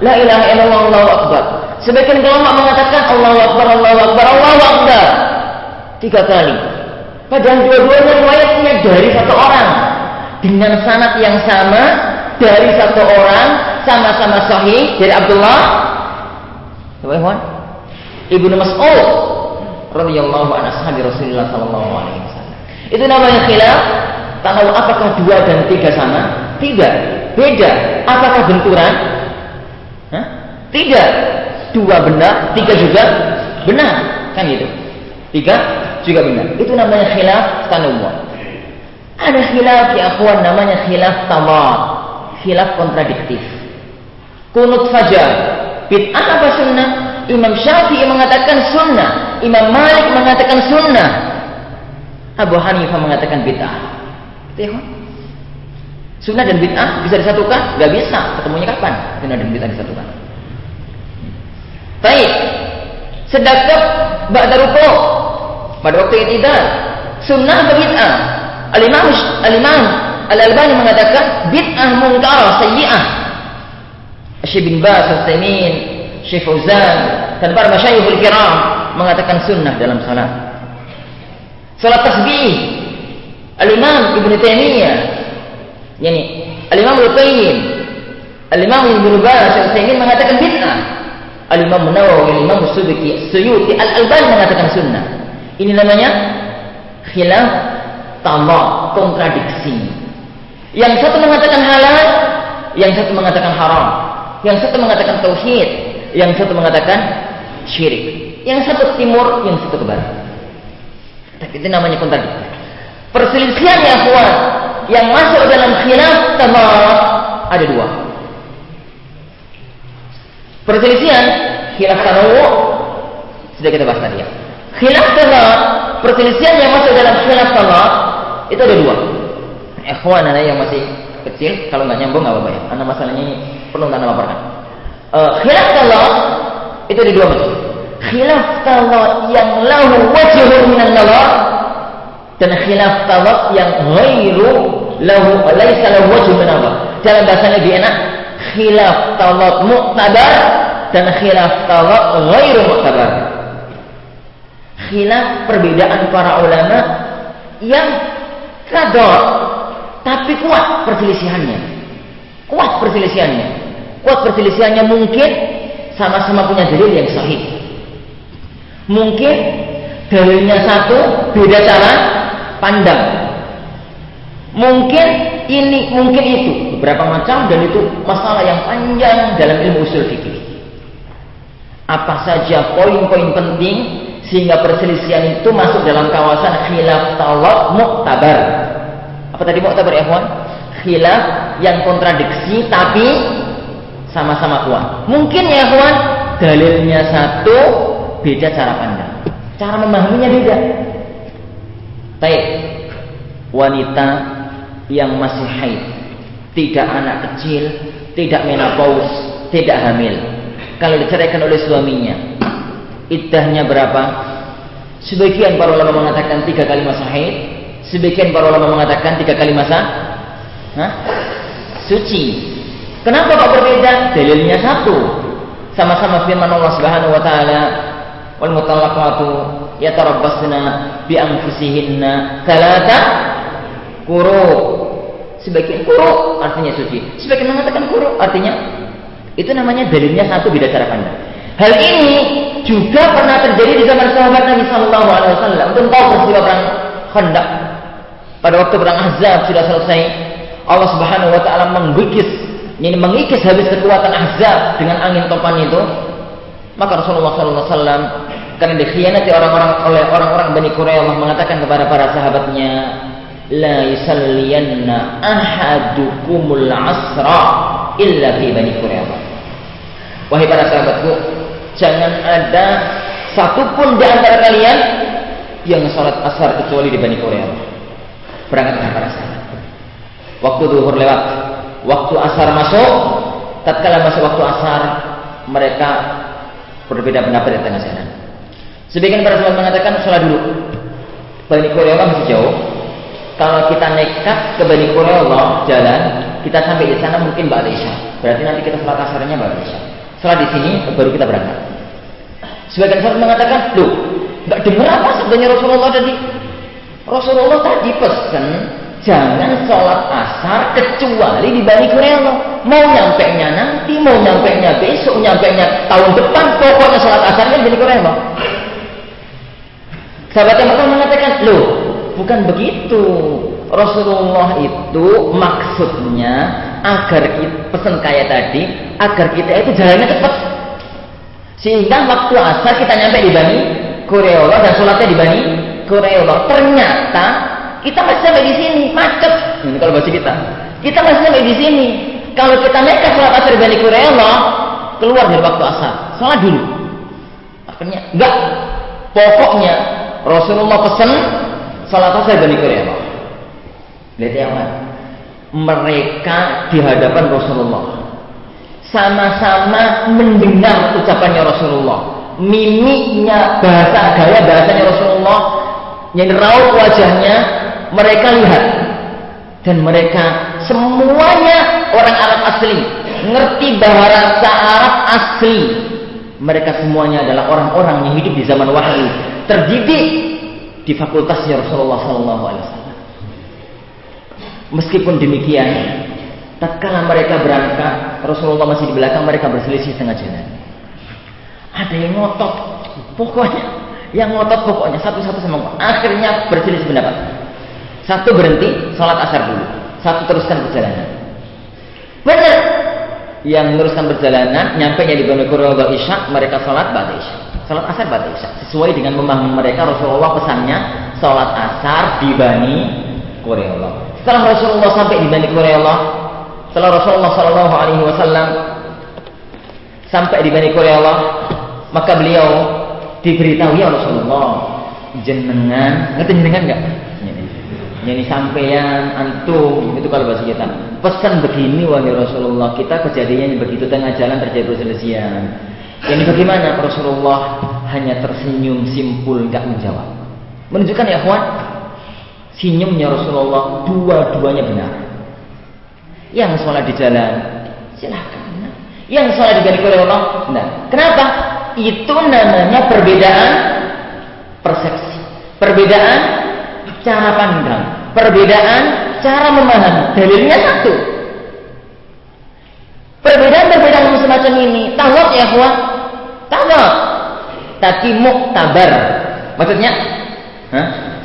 La ilaha illallah, Allah Akbar. Sebagian kelompok mengatakan Allah Akbar, Allah Akbar, Allah Akbar. Tiga kali. Padahal dua-duanya riwayatnya dari satu orang. Dengan sanat yang sama, dari satu orang, sama-sama sahih, dari Abdullah. Ibnu Mas'ud radhiyallahu an ashabi Rasulullah sallallahu alaihi wasallam. Itu namanya khilaf. Tahu apakah dua dan tiga sama? Tidak. Beda. Apakah benturan? Hah? Tidak. Dua benar, tiga juga benar. Kan gitu. Tiga juga benar. Itu namanya khilaf tanawwu. Ada khilaf ya akhwan namanya khilaf tamar. Khilaf kontradiktif. Kunut fajar. Bid'ah apa sunnah? Imam Syafi'i mengatakan sunnah, Imam Malik mengatakan sunnah, Abu Hanifah mengatakan bid'ah. Gitu ya, Sunnah dan bid'ah bisa disatukan? Gak bisa. Ketemunya kapan? Sunnah dan bid'ah disatukan. Baik. Sedekah ba'da ruku pada waktu itidal. Sunnah atau bid'ah? Al-Imam Al-Imam Al-Albani mengatakan bid'ah mungkar sayyi'ah. Syekh bin Baz, Syekh Fauzan dan para masyayikhul kiram mengatakan sunnah dalam salat. Salat tasbih Al-Imam Ibnu Taimiyah yani Al-Imam Al-Qayyim Al-Imam Ibnu Baz Al-Taimin mengatakan bid'ah Al-Imam Nawawi Al-Imam Subki Suyuti Al-Albani mengatakan sunnah. Ini namanya khilaf tambah kontradiksi. Yang satu mengatakan halal yang satu mengatakan haram. Yang satu mengatakan tauhid yang satu mengatakan syirik yang satu ke timur yang satu ke barat tapi itu namanya kontradiksi perselisihan ya kuat yang masuk dalam khilaf tamar ada dua Perselisihan khilaf tanawu sudah kita bahas tadi ya. Khilaf tanawu perselisihan yang masuk dalam khilaf tanawu itu ada dua. Ikhwan yang masih kecil kalau nggak nyambung nggak apa-apa ya. Karena masalahnya ini perlu anda laporkan. Uh, khilaf tanawu itu ada dua macam. Khilaf tanawu yang lahu wajhun minan nawar dan khilaf tawab yang ghairu lahu laisa lahu wajhun min Allah. Dalam bahasa lebih enak khilaf tawab mu'tabar dan khilaf tawab ghairu mu'tabar. Khilaf perbedaan para ulama yang kador tapi kuat perselisihannya. Kuat perselisihannya. Kuat perselisihannya mungkin sama-sama punya dalil yang sahih. Mungkin dalilnya satu, beda cara pandang. Mungkin ini, mungkin itu, beberapa macam dan itu masalah yang panjang dalam ilmu usul fikih. Apa saja poin-poin penting sehingga perselisihan itu masuk dalam kawasan khilaf tawab muktabar. Apa tadi muktabar ya? Khilaf yang kontradiksi tapi sama-sama kuat. Mungkin ya kawan, dalilnya satu, beda cara pandang. Cara memahaminya beda. Baik, wanita yang masih haid, tidak anak kecil, tidak menopause, tidak hamil. Kalau diceraikan oleh suaminya, iddahnya berapa? Sebagian para ulama mengatakan tiga kali masa haid, sebagian para ulama mengatakan tiga kali masa Hah? suci. Kenapa kok berbeda? Dalilnya satu. Sama-sama firman Allah Subhanahu wa taala, "Wal mutallaqatu yatarabbasna bi anfusihinna talata kuru sebagian kuru artinya suci. Sebagian mengatakan kuru artinya itu namanya dalilnya satu beda cara pandang. Hal ini juga pernah terjadi di zaman sahabat Nabi Shallallahu Alaihi Wasallam. Untuk tahu peristiwa perang Khandaq. Pada waktu perang Ahzab sudah selesai Allah Subhanahu Wa Taala mengikis ini mengikis habis kekuatan Ahzab dengan angin topan itu. Maka Rasulullah Wasallam karena dikhianati orang-orang oleh orang-orang Bani Quraisy mengatakan kepada para sahabatnya la yusalliyanna ahadukumul asra illa fi Bani Quraisy. Wahai para sahabatku jangan ada satupun di antara kalian yang salat asar kecuali di Bani Quraisy. Berangkat dengan para sahabat. Waktu duhur lewat waktu asar masuk tatkala masuk waktu asar mereka berbeda pendapat di tengah jalan Sebagian para sahabat mengatakan sholat dulu. Bani Qurayza masih jauh. Kalau kita nekat ke Bani Qurayza jalan, kita sampai di sana mungkin Mbak Isya. Berarti nanti kita sholat asarnya Mbak Isya. Sholat di sini baru kita berangkat. Sebagian sahabat mengatakan, loh, nggak dengar apa sebenarnya Rasulullah tadi? Rasulullah tadi pesan jangan sholat asar kecuali di Bani Qurayza. Mau nyampe nya nanti, mau nyampe nya besok, nyampe nya tahun depan, pokoknya sholat asarnya di Bani Qurayza. Sahabat yang pertama mengatakan, loh, bukan begitu. Rasulullah itu maksudnya agar kita pesan kayak tadi, agar kita itu jalannya cepat. Sehingga waktu asar kita nyampe di Bani Kureola dan sholatnya di Bani Kureola. Ternyata kita masih sampai di sini, macet. Ini kalau bahasa kita. Kita masih sampai di sini. Kalau kita nekat sholat asar Bani Kureola, keluar dari waktu asar. Sholat dulu. Akhirnya, enggak. Pokoknya Rasulullah pesan salat asar Bani Quraisy. Lihat yang mana? Mereka di hadapan Rasulullah sama-sama mendengar ucapannya Rasulullah. Mimiknya, bahasa gaya bahasanya Rasulullah, yang raut wajahnya, mereka lihat dan mereka semuanya orang Arab asli, ngerti bahasa Arab asli. Mereka semuanya adalah orang-orang yang hidup di zaman wahyu terdidik di fakultasnya Rasulullah Wasallam. Meskipun demikian, tatkala mereka berangkat, Rasulullah masih di belakang, mereka berselisih tengah jalan. Ada yang ngotot, pokoknya, yang ngotot pokoknya satu-satu sama Akhirnya berselisih pendapat. Satu berhenti, sholat asar dulu. Satu teruskan perjalanan. Benar. Yang meneruskan perjalanan, nyampe di Bani Qurayza Isya, mereka sholat pada Isya. Salat asar pada isya. Sesuai dengan memahami mereka Rasulullah pesannya salat asar di Bani Qurayza. Setelah Rasulullah sampai di Bani Qurayza, setelah Rasulullah Shallallahu Alaihi Wasallam sampai di Bani Allah, maka beliau diberitahu ya Rasulullah, jenengan, ngerti jenengan enggak? Jadi sampeyan antum itu kalau bahasa kita pesan begini wahai Rasulullah kita kejadiannya begitu tengah jalan terjadi perselisihan. Ini bagaimana Rasulullah hanya tersenyum simpul nggak menjawab. Menunjukkan ya kawan senyumnya Rasulullah dua-duanya benar. Yang sholat di jalan silahkan. Yang sholat di oleh Allah benar. Kenapa? Itu namanya perbedaan persepsi. Perbedaan cara pandang, perbedaan cara memahami. Dalilnya satu. Perbedaan-perbedaan semacam ini, tawab ya kuat, tawab. Tapi muktabar. Maksudnya,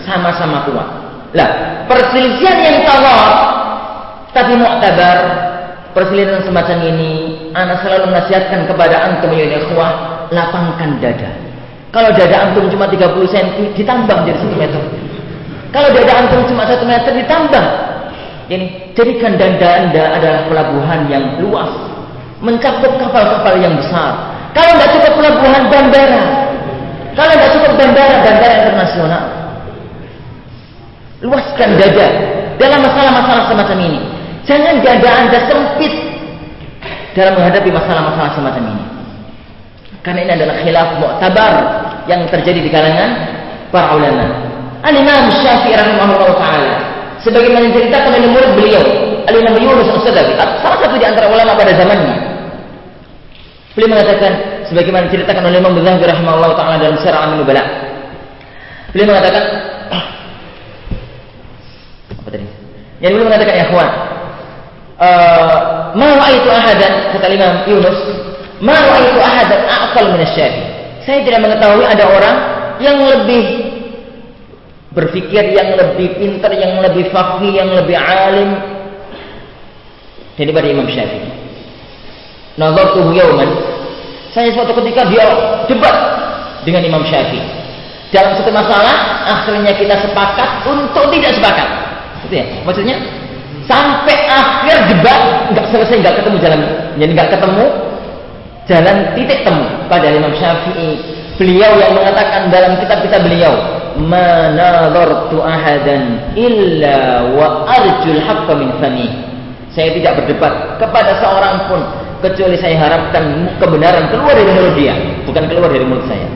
sama-sama kuat. Lah, perselisihan yang tawab, tapi muktabar, perselisihan semacam ini, anak selalu menasihatkan kepada antum ya ikhwah, lapangkan dada. Kalau dada antum cuma 30 cm, ditambah jadi 1 meter. Kalau dada antum cuma satu meter ditambah. Ini jadikan dada anda adalah pelabuhan yang luas, mencakup kapal-kapal yang besar. Kalau tidak cukup pelabuhan bandara, kalau tidak cukup bandara, bandara internasional, luaskan dada dalam masalah-masalah semacam ini. Jangan dada anda sempit dalam menghadapi masalah-masalah semacam ini. Karena ini adalah khilaf mu'tabar yang terjadi di kalangan para ulama. Al-Imam Syafi'i rahimahullah taala sebagaimana diceritakan oleh murid beliau Al-Imam Yunus As-Sadafi salah satu di antara ulama pada zamannya. Beliau mengatakan sebagaimana diceritakan oleh Imam Zahabi rahimahullah taala dalam Syarah An-Nubala beliau mengatakan apa tadi? Yang beliau mengatakan ya kawan uh, ma ra'aitu ahadan kata Imam Yunus ma ra'aitu ahadan aqal min asy saya tidak mengetahui ada orang yang lebih berpikir yang lebih pintar, yang lebih fakih, yang lebih alim daripada Imam Syafi'i. Nazartuhu yawman. Saya suatu ketika dia debat dengan Imam Syafi'i. Dalam satu masalah, akhirnya kita sepakat untuk tidak sepakat. Gitu ya? Maksudnya sampai akhir debat nggak selesai nggak ketemu jalan jadi nggak ketemu jalan titik temu pada Imam Syafi'i beliau yang mengatakan dalam kitab-kitab beliau ma nadartu ahadan illa wa arjul haqqa min fami. Saya tidak berdebat kepada seorang pun kecuali saya harapkan kebenaran keluar dari mulut dia, bukan keluar dari mulut saya.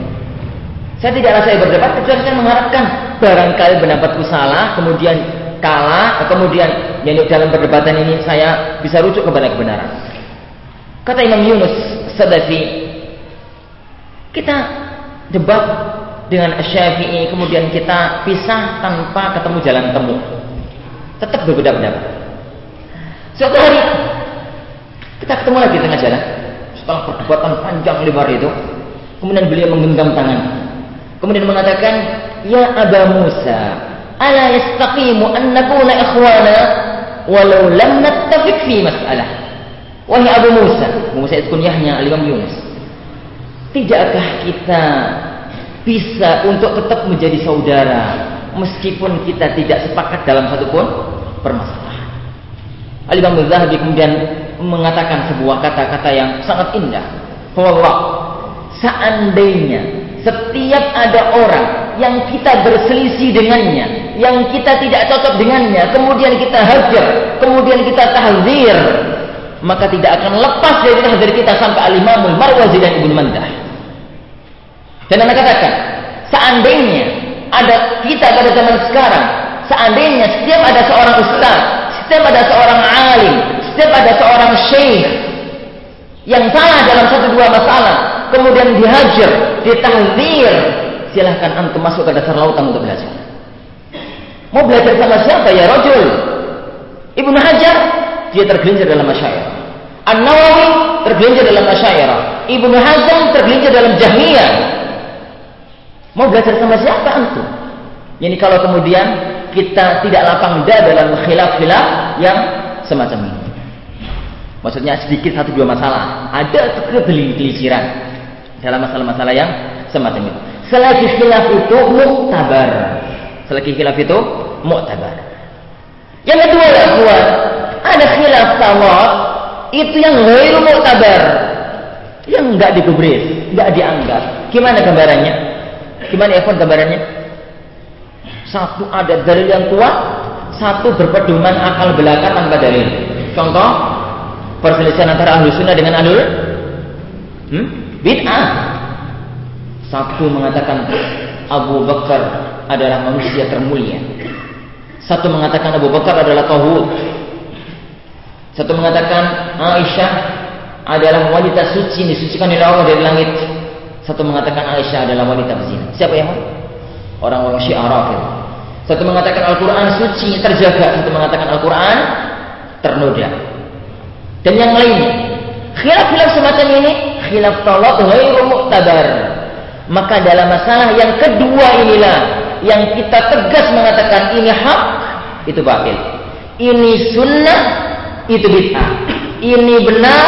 Saya tidaklah saya berdebat kecuali saya mengharapkan barangkali pendapatku salah, kemudian kalah, kemudian yang dalam perdebatan ini saya bisa rujuk kepada kebenaran. Kata Imam Yunus Sadafi, kita debat dengan Syafi'i kemudian kita pisah tanpa ketemu jalan temu. Tetap berbeda pendapat. Suatu hari kita ketemu lagi di tengah jalan. Setelah perdebatan panjang lebar itu, kemudian beliau menggenggam tangan. Kemudian mengatakan, "Ya Aba Musa, ala yastaqimu an nakuna ikhwana walau lam nattafiq fi mas'alah." Wahai Abu Musa, Musa itu kunyahnya Al-Imam Yunus. Tidakkah kita bisa untuk tetap menjadi saudara meskipun kita tidak sepakat dalam satu pun permasalahan. Al-Imam Zahabi kemudian mengatakan sebuah kata-kata yang sangat indah. Bahwa seandainya setiap ada orang yang kita berselisih dengannya, yang kita tidak cocok dengannya, kemudian kita hajar, kemudian kita tahzir, maka tidak akan lepas dari tahzir kita sampai Al-Imamul Marwazi dan Ibnu Mandah. Dan anda katakan, seandainya ada kita pada zaman sekarang, seandainya setiap ada seorang ustaz, setiap ada seorang alim, setiap ada seorang syekh yang salah dalam satu dua masalah, kemudian dihajar, ditahdir, silahkan antum masuk ke dasar lautan untuk belajar. Mau belajar sama siapa ya rojul? Ibnu Hajar dia tergelincir dalam masyairah. An-Nawawi tergelincir dalam masyairah. Ibnu Hazm tergelincir dalam Jahmiyah. Mau belajar sama siapa antum? Ini kalau kemudian kita tidak lapang dada dalam khilaf-khilaf yang semacam ini. Maksudnya sedikit satu dua masalah. Ada kegelisiran dalam masalah-masalah yang semacam itu. Selagi khilaf itu muktabar. Selagi khilaf itu muktabar. Yang kedua ya buat ada khilaf tawaf itu yang ghairu muktabar. Yang nggak digubris, nggak dianggap. Gimana gambarannya? Gimana ya gambarannya? Satu ada dalil yang kuat, satu berpedoman akal belaka tanpa dalil. Contoh, perselisihan antara ahlu sunnah dengan ahlu hmm? bid'ah. Satu mengatakan Abu Bakar adalah manusia termulia. Satu mengatakan Abu Bakar adalah tauhid. Satu mengatakan Aisyah adalah wanita suci disucikan oleh Allah dari langit. Satu mengatakan Aisyah adalah wanita berzina. Siapa yang Orang-orang Syiah. Satu mengatakan Al-Quran suci terjaga. Satu mengatakan Al-Quran ternoda. Dan yang lainnya. Khilaf-khilaf semacam ini khilaf tolak ghairu mu'tabar. Maka dalam masalah yang kedua inilah yang kita tegas mengatakan ini hak, itu batil. Ini sunnah, itu bid'ah. Ini benar,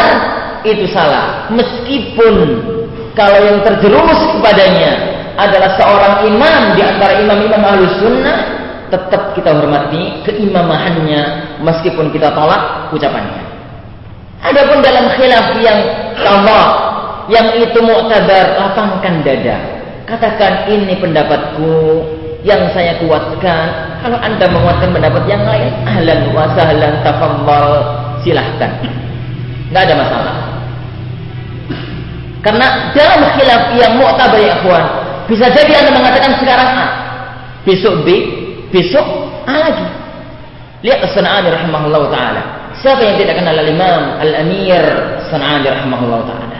itu salah. Meskipun kalau yang terjerumus kepadanya adalah seorang imam di antara imam-imam ahlu sunnah, tetap kita hormati keimamahannya meskipun kita tolak ucapannya. Adapun dalam khilaf yang sama yang itu mu'tabar, lapangkan dada. Katakan ini pendapatku, yang saya kuatkan. Kalau Anda menguatkan pendapat yang lain, ahlan wa sahlan tafaddal, silahkan. Enggak ada masalah. Karena dalam khilaf yang mu'tabar ya ikhwan, bisa jadi Anda mengatakan sekarang A, besok B, besok A lagi. Lihat As-Sana'ani rahimahullah taala. Siapa yang tidak kenal Al-Imam Al-Amir Sana'ani rahimahullah taala?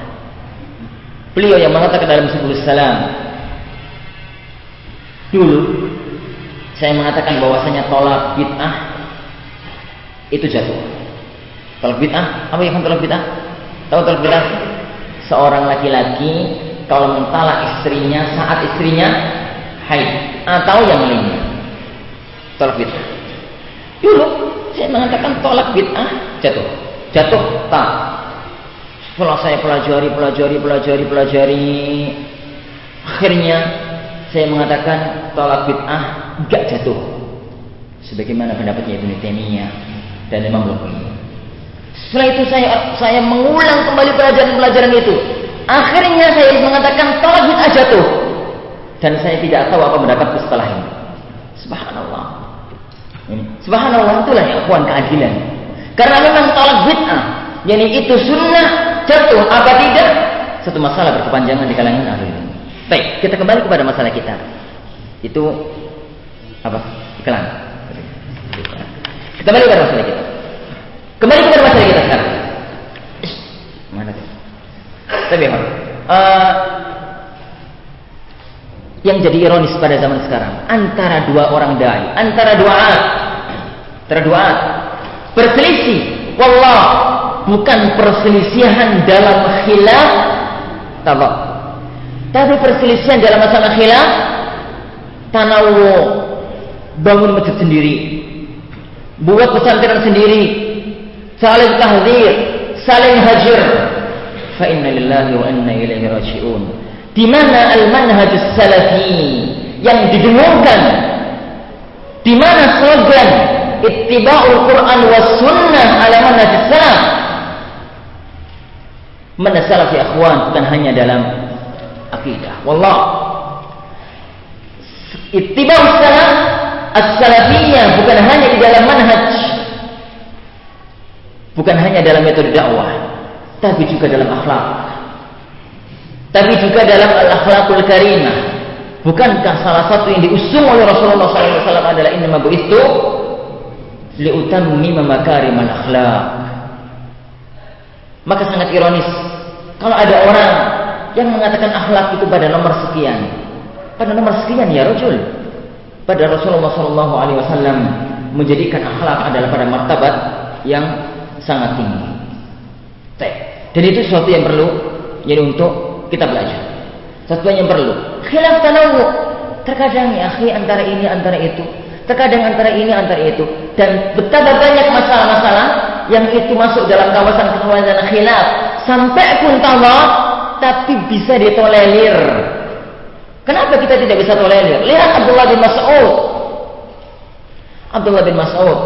Beliau yang mengatakan dalam Subul Salam, Dulu saya mengatakan bahwasanya tolak bid'ah itu jatuh. Tolak bid'ah, apa yang tolak bid'ah? Tahu tolak bid'ah? Seorang laki-laki kalau mentalak istrinya saat istrinya haid atau yang lainnya. Tolak bid'ah. Dulu saya mengatakan tolak bid'ah jatuh. Jatuh tak. Setelah saya pelajari, pelajari, pelajari, pelajari, akhirnya saya mengatakan tolak bid'ah enggak jatuh. Sebagaimana pendapatnya Ibnu Taimiyah dan Imam Luqman. Setelah itu saya saya mengulang kembali pelajaran-pelajaran itu. Akhirnya saya mengatakan tolak bid'ah jatuh. Dan saya tidak tahu apa pendapatku setelah ini. Subhanallah. Ini. Subhanallah itulah yang kuat keadilan. Karena memang tolak bid'ah, yani itu sunnah jatuh apa tidak satu masalah berkepanjangan di kalangan ahli. Baik, kita kembali kepada masalah kita. Itu apa? Iklan. Kembali kepada masalah kita. Kembali kepada masalah kita sekarang. Mana tuh? Tapi uh, yang jadi ironis pada zaman sekarang antara dua orang dai, antara dua antara dua berselisih. Wallah, bukan perselisihan dalam khilaf tabak tapi perselisihan dalam masalah khilaf, tanawu, bangun masjid sendiri, buat pesantren sendiri, saling tahdir, saling hajar. Fa inna lillahi wa inna ilaihi raji'un. Di mana al-manhaj salafi yang didengungkan? Di mana slogan ittiba'ul Quran was sunnah ala manhaj salaf? Mana salafi akhwan bukan hanya dalam akidah. Wallah. Ittiba salaf as-salafiyah bukan hanya di dalam manhaj. Bukan hanya dalam metode dakwah, tapi juga dalam akhlak. Tapi juga dalam al-akhlakul karimah. Bukankah salah satu yang diusung oleh Rasulullah SAW adalah ini mabu itu liutammi al akhlak. Maka sangat ironis kalau ada orang yang mengatakan akhlak itu pada nomor sekian. Pada nomor sekian ya rojul. Pada Rasulullah Shallallahu Alaihi Wasallam menjadikan akhlak adalah pada martabat yang sangat tinggi. Dan itu sesuatu yang perlu jadi untuk kita belajar. Sesuatu yang perlu. Khilaf tanawu. Terkadang ya antara ini antara itu. Terkadang antara ini antara itu. Dan betapa banyak masalah-masalah yang itu masuk dalam kawasan-kawasan khilaf. Sampai pun tahu tapi bisa ditolerir. Kenapa kita tidak bisa tolerir? Lihat Abdullah bin Mas'ud. Abdullah bin Mas'ud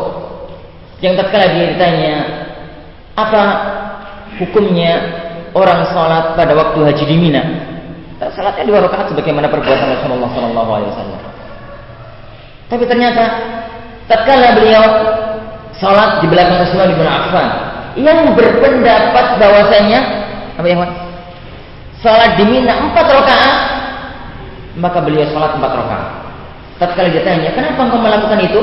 yang tatkala dia ditanya apa hukumnya orang sholat pada waktu haji di Mina. Salatnya dua rakaat sebagaimana perbuatan Rasulullah Shallallahu Alaihi Wasallam. Tapi ternyata tatkala beliau sholat di belakang Rasulullah bin Affan yang berpendapat bahwasanya apa yang Sholat di Mina empat rakaat, maka beliau sholat empat rakaat. Tatkala ditanya, kenapa engkau melakukan itu?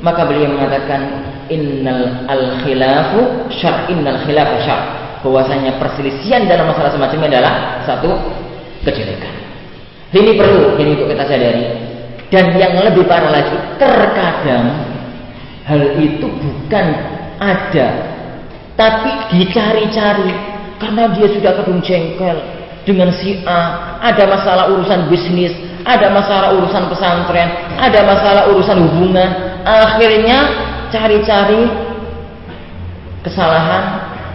Maka beliau mengatakan, innal al khilafu syar, innal khilafu syar. Bahwasanya perselisihan dalam masalah semacam ini adalah satu kejelekan. Ini perlu ini untuk kita sadari. Dan yang lebih parah lagi, terkadang hal itu bukan ada, tapi dicari-cari karena dia sudah kadung jengkel dengan si A, ada masalah urusan bisnis, ada masalah urusan pesantren, ada masalah urusan hubungan. Akhirnya cari-cari kesalahan,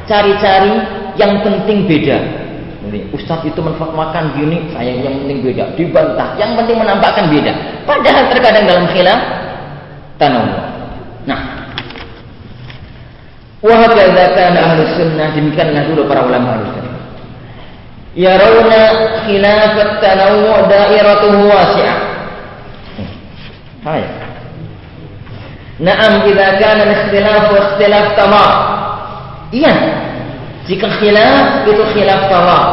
cari-cari yang penting beda. Ustadz itu menfatwakan gini, saya yang penting beda, dibantah. Yang penting menampakkan beda. Padahal terkadang dalam khilaf tanam. Nah, Wahakadha kana ahlu sunnah demikianlah dulu para ulama ahlu. Yarawna khilafat tanawwu dairatuhu wasi'ah. Hai. Naam idza kana al-ikhtilaf wa ikhtilaf tamam. Iya. Jika khilaf itu khilaf tamam.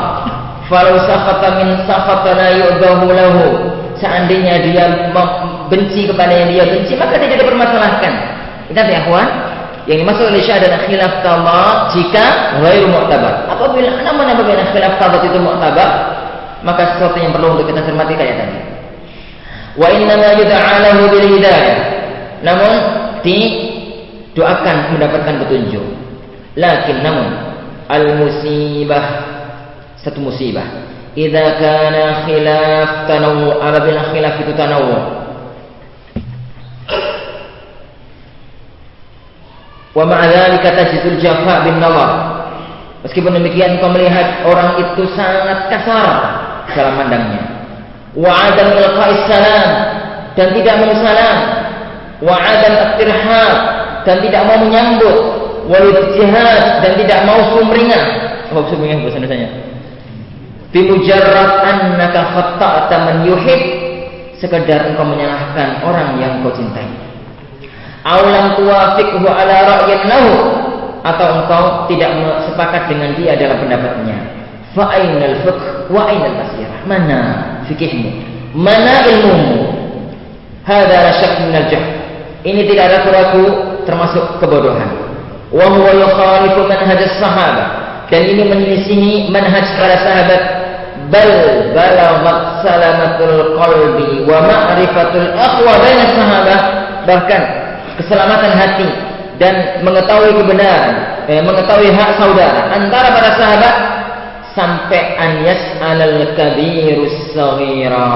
Falau sakhata min sakhata la yu'dahu lahu. Seandainya dia benci kepada yang dia benci maka tidak dipermasalahkan. Ingat ya, kawan? Yang dimaksud oleh Syekh adalah khilaf tamat jika ghairu mu'tabar. Apabila namun apabila khilaf tamat itu mu'tabar, maka sesuatu yang perlu untuk kita cermati kayak tadi. Wa inna ma yud'alahu bil hidayah. Namun didoakan mendapatkan petunjuk. Lakin namun al musibah satu musibah. Idza kana khilaf tanawu apabila khilaf itu tanawu Wa ma'adzalika tajidul jafa bin nawar. Meskipun demikian kau melihat orang itu sangat kasar dalam pandangnya. Wa adam salam dan tidak mau salam. Wa adam aktirhab dan tidak mau menyambut. Wa jihad dan tidak mau sumringah. Apa sumringah bahasa Indonesia? Bimujarrad annaka khatta'ta man yuhib sekedar engkau menyalahkan orang yang kau cintai aulam tuwafiqhu ala ra'yin lahu. Atau engkau tidak sepakat dengan dia dalam pendapatnya. Fa ainal fiqh wa ainal basirah. Mana fikihmu? Mana ilmumu? Hadza la syak min al ini tidak ada ragu termasuk kebodohan. Wa huwa yukhalifu manhaj sahabat dan ini menyelisihi manhaj para sahabat. Bal balaghat salamatul qalbi wa ma'rifatul aqwa baina sahabat bahkan keselamatan hati dan mengetahui kebenaran, eh, mengetahui hak saudara antara para sahabat sampai anyas alal kabirus saghira.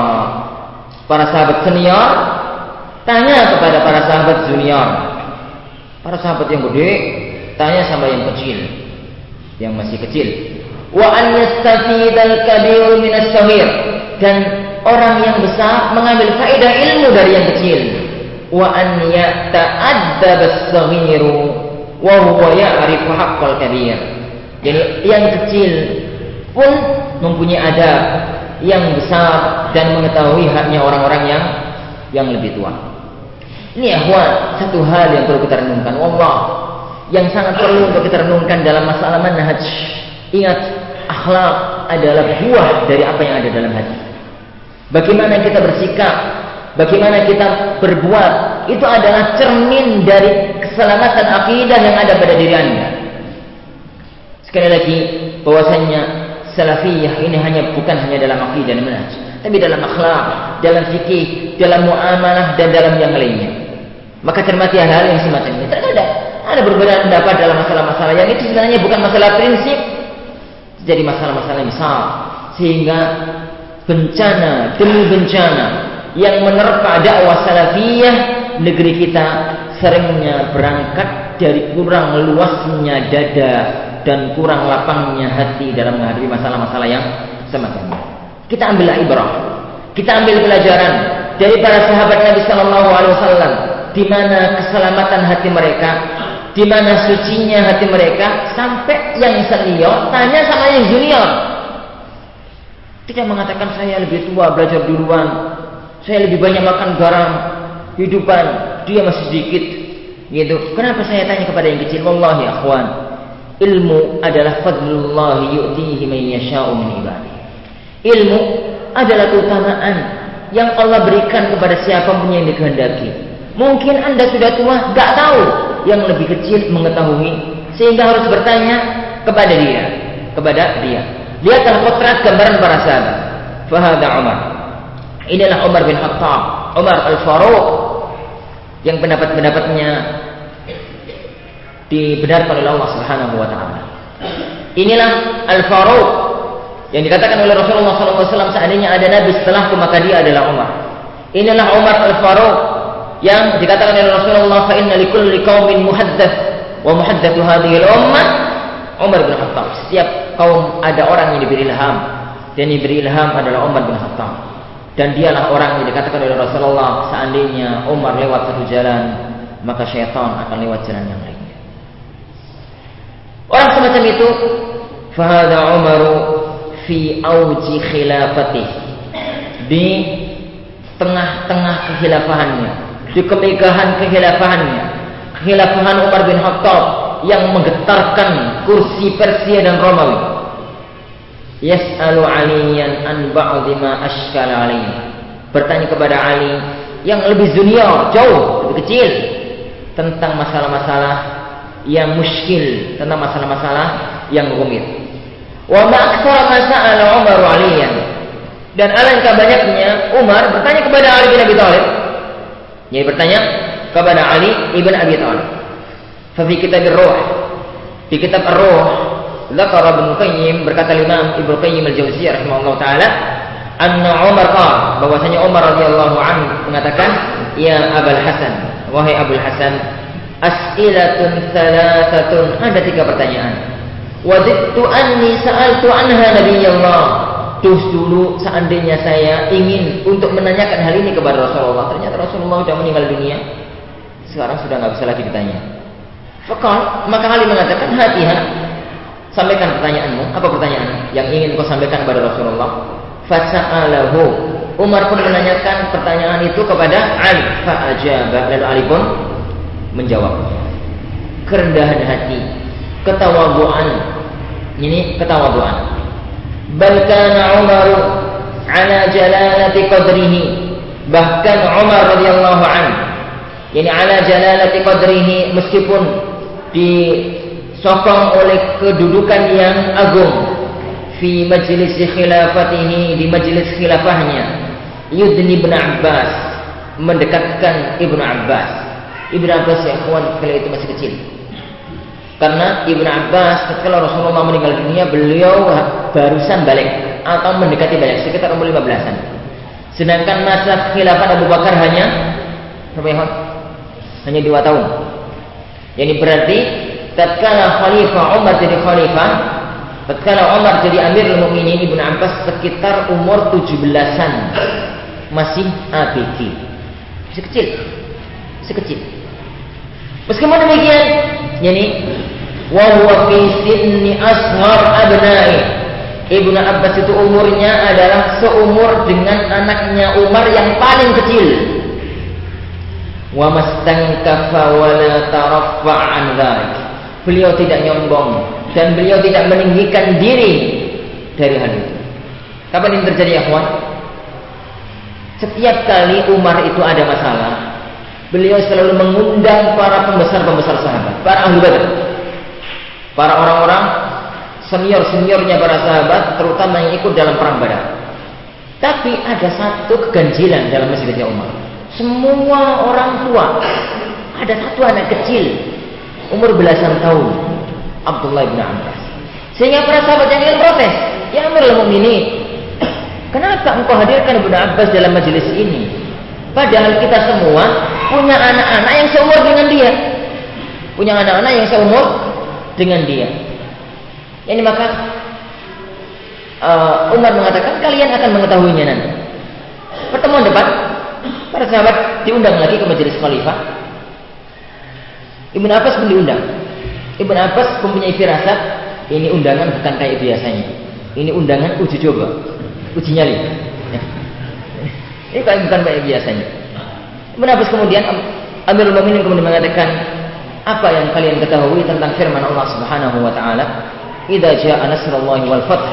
Para sahabat senior tanya kepada para sahabat junior. Para sahabat yang gede tanya sama yang kecil, yang masih kecil. Wa an yastafidal kabir minas saghir dan orang yang besar mengambil faedah ilmu dari yang kecil wa an yata'addab as-saghiru wa huwa ya'rifu haqqal kabir. Jadi yang kecil pun mempunyai adab yang besar dan mengetahui haknya orang-orang yang yang lebih tua. Ini ahwan satu hal yang perlu kita renungkan. Allah yang sangat perlu untuk kita renungkan dalam masalah manhaj. Ingat, akhlak adalah buah dari apa yang ada dalam hati. Bagaimana kita bersikap bagaimana kita berbuat itu adalah cermin dari keselamatan akidah yang ada pada diri Anda. Sekali lagi bahwasanya salafiyah ini hanya bukan hanya dalam akidah dan manhaj, tapi dalam akhlak, dalam fikih, dalam muamalah dan dalam yang lainnya. Maka cermati hal-hal yang semacam ini. Terkadang ada berbeda pendapat dalam masalah-masalah yang itu sebenarnya bukan masalah prinsip, jadi masalah-masalah besar sehingga bencana demi bencana yang menerpa dakwah salafiyah negeri kita seringnya berangkat dari kurang luasnya dada dan kurang lapangnya hati dalam menghadapi masalah-masalah yang semacam ini. Kita ambil ibrah, kita ambil pelajaran dari para sahabat Nabi Sallallahu Alaihi Wasallam, di mana keselamatan hati mereka di mana sucinya hati mereka sampai yang senior tanya sama yang junior. Tidak mengatakan saya lebih tua belajar duluan, saya lebih banyak makan garam hidupan, dia masih sedikit. Gitu. Kenapa saya tanya kepada yang kecil? Wallahi akhwan, ilmu adalah fadlullah yu'tihi man yasha'u min ibadi. Ilmu adalah keutamaan yang Allah berikan kepada siapa pun yang dikehendaki. Mungkin anda sudah tua, gak tahu yang lebih kecil mengetahui, sehingga harus bertanya kepada dia, kepada dia. Lihatlah potret gambaran para sahabat. Fahada Umar. Inilah Umar bin Khattab, Umar Al-Faruq yang pendapat-pendapatnya dibenarkan oleh Allah Subhanahu wa taala. Inilah Al-Faruq yang dikatakan oleh Rasulullah SAW seandainya ada nabi setelahku maka dia adalah Umar. Inilah Umar Al-Faruq yang dikatakan oleh Rasulullah fa inna likulli qaumin muhaddats wa muhaddatsu hadhihi al-ummah Umar bin Khattab. Setiap kaum ada orang yang diberi ilham dan yang diberi ilham adalah Umar bin Khattab. Dan dialah orang yang dikatakan oleh Rasulullah seandainya Umar lewat satu jalan maka syaitan akan lewat jalan yang lainnya. Orang semacam itu fahada Umar fi auji khilafatih di tengah-tengah kehilafahannya di kemegahan kehilafahannya kehilafahan Umar bin Khattab yang menggetarkan kursi Persia dan Romawi yas'alu aliyan an ba'dhi ma ashkala bertanya kepada Ali yang lebih junior jauh lebih kecil tentang masalah-masalah yang muskil tentang masalah-masalah yang rumit. Wa ma aktsara ma sa'ala Umar aliyan. Dan alangkah banyaknya Umar bertanya kepada Ali bin Abi Thalib. Jadi bertanya kepada Ali ibn Abi Thalib. Fa fi kitab ar-ruh. Di kitab ar-ruh Zakar Ibnu Qayyim berkata Imam Ibnu Qayyim al-Jauziyah rahimahullah taala anna Umar qala bahwasanya Umar radhiyallahu anhu mengatakan ya Abul Hasan wahai Abul Hasan as'ilatun thalathatun ada tiga pertanyaan wadittu anni sa'altu anha nabiyallah Terus dulu seandainya saya ingin untuk menanyakan hal ini kepada Rasulullah, ternyata Rasulullah sudah meninggal dunia. Sekarang sudah nggak bisa lagi ditanya. Fakal, maka Ali mengatakan hati-hati sampaikan pertanyaanmu. Apa pertanyaan yang ingin kau sampaikan kepada Rasulullah? Fasa'alahu. Umar pun menanyakan pertanyaan itu kepada Ali. Fa'ajaba. Lalu Ali pun menjawab. Kerendahan hati, ketawaduan. Ini ketawaduan bal kana Umar ala jalalati qadrihi bahkan Umar radhiyallahu anhu ini ala jalalati qadrihi meskipun disokong oleh kedudukan yang agung fi majlis khilafatihi di majlis khilafahnya yudni ibn Abbas mendekatkan Ibnu Abbas Ibnu Abbas ya kawan kala itu masih kecil karena Ibnu Abbas ketika Rasulullah meninggal dunia beliau barusan balik atau mendekati balik sekitar umur 15-an. Sedangkan masa khilafah Abu Bakar hanya ya? Hanya dua tahun. Jadi berarti tatkala Khalifah Umar jadi khalifah, tatkala Umar jadi Amirul Mukminin Ibnu Abbas sekitar umur 17-an. Masih ABG. Masih kecil. Masih kecil. Meskipun demikian, yani wa huwa fi sinni ashar abna'i. Ibnu Abbas itu umurnya adalah seumur dengan anaknya Umar yang paling kecil. Wa mastankafa wa la taraffa an Beliau tidak nyombong dan beliau tidak meninggikan diri dari hal itu. Kapan ini terjadi ya, kawan? Setiap kali Umar itu ada masalah, beliau selalu mengundang para pembesar-pembesar sahabat, para ahli badar, para orang-orang senior-seniornya para sahabat, terutama yang ikut dalam perang badar. Tapi ada satu keganjilan dalam masjidnya Umar. Semua orang tua, ada satu anak kecil, umur belasan tahun, Abdullah bin Abbas. Sehingga para sahabat yang ingin protes, ya Amirul Mukminin, kenapa engkau hadirkan Ibnu Abbas dalam majelis ini? Padahal kita semua punya anak-anak yang seumur dengan dia. Punya anak-anak yang seumur dengan dia. Ini maka uh, Umar mengatakan kalian akan mengetahuinya nanti. Pertemuan depan para sahabat diundang lagi ke majelis khalifah. Ibn Abbas pun diundang. Ibn Abbas mempunyai firasat ini undangan bukan kayak biasanya. Ini undangan uji coba, uji nyali. Ya. Ini kayak bukan kayak biasanya. Ibn Abbas kemudian Amirul Mukminin kemudian mengatakan apa yang kalian ketahui tentang firman Allah Subhanahu wa taala idza jaa nasrullahi wal fath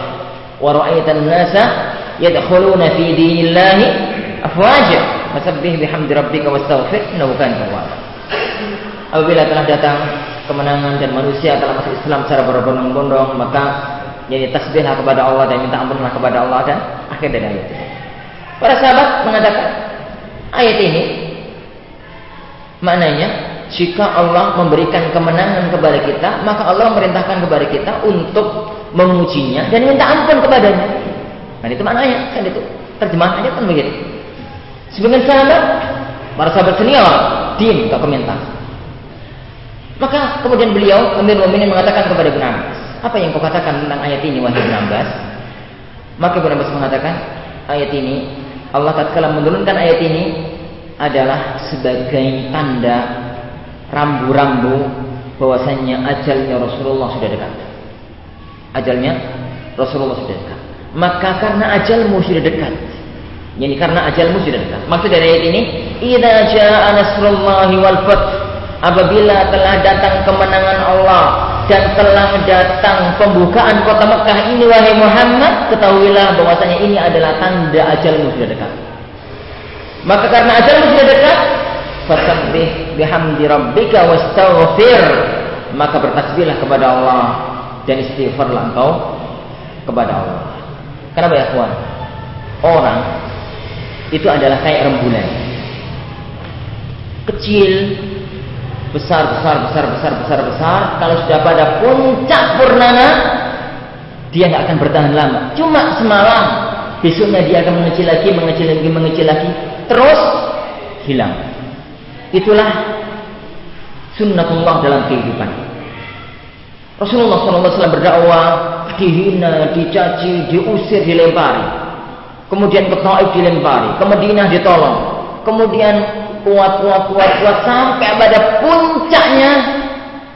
wa ra'aitan nasa yadkhuluna fi dinillahi afwaja fasabbih bihamdi rabbika wastaghfir innahu kana tawwaba apabila telah datang kemenangan dan manusia telah masuk Islam secara berbondong-bondong maka jadi tasbihlah kepada Allah dan minta ampunlah kepada Allah dan akhir dari ayat ini. Para sahabat mengatakan ayat ini maknanya jika Allah memberikan kemenangan kepada kita, maka Allah memerintahkan kepada kita untuk mengujinya dan minta ampun kepadanya. Nah itu maknanya, kan itu terjemahan aja kan begitu. Sebagian sahabat, para sahabat senior, diam, tak komentar. Maka kemudian beliau, Amir Mu'minin mengatakan kepada Ibn Abbas, apa yang kau katakan tentang ayat ini, wahai Ibn Abbas? Maka Ibn Abbas mengatakan, ayat ini, Allah tatkala menurunkan ayat ini adalah sebagai tanda rambu-rambu bahwasanya ajalnya Rasulullah sudah dekat. Ajalnya Rasulullah sudah dekat. Maka karena ajalmu sudah dekat, yani karena ajalmu sudah dekat. Maksud dari ayat ini, "Idza jaa nasrullahi wal fath" Apabila telah datang kemenangan Allah dan telah datang pembukaan kota Mekah ini wahai Muhammad, ketahuilah bahwasanya ini adalah tanda ajalmu sudah dekat. Maka karena ajalmu sudah dekat, fasabbih bihamdi rabbika wastaghfir maka bertasbihlah kepada Allah dan istighfarlah engkau kepada Allah. Kenapa ya kawan? Orang itu adalah kayak rembulan. Kecil, besar, besar, besar, besar, besar, besar. Kalau sudah pada puncak purnama, dia nggak akan bertahan lama. Cuma semalam, besoknya dia akan mengecil lagi, mengecil lagi, mengecil lagi, terus hilang. Itulah sunnatullah dalam kehidupan. Rasulullah SAW berdakwah, dihina, dicaci, diusir, dilempari. Kemudian ke Taif dilempari, ke Madinah ditolong. Kemudian kuat, kuat, kuat, kuat sampai pada puncaknya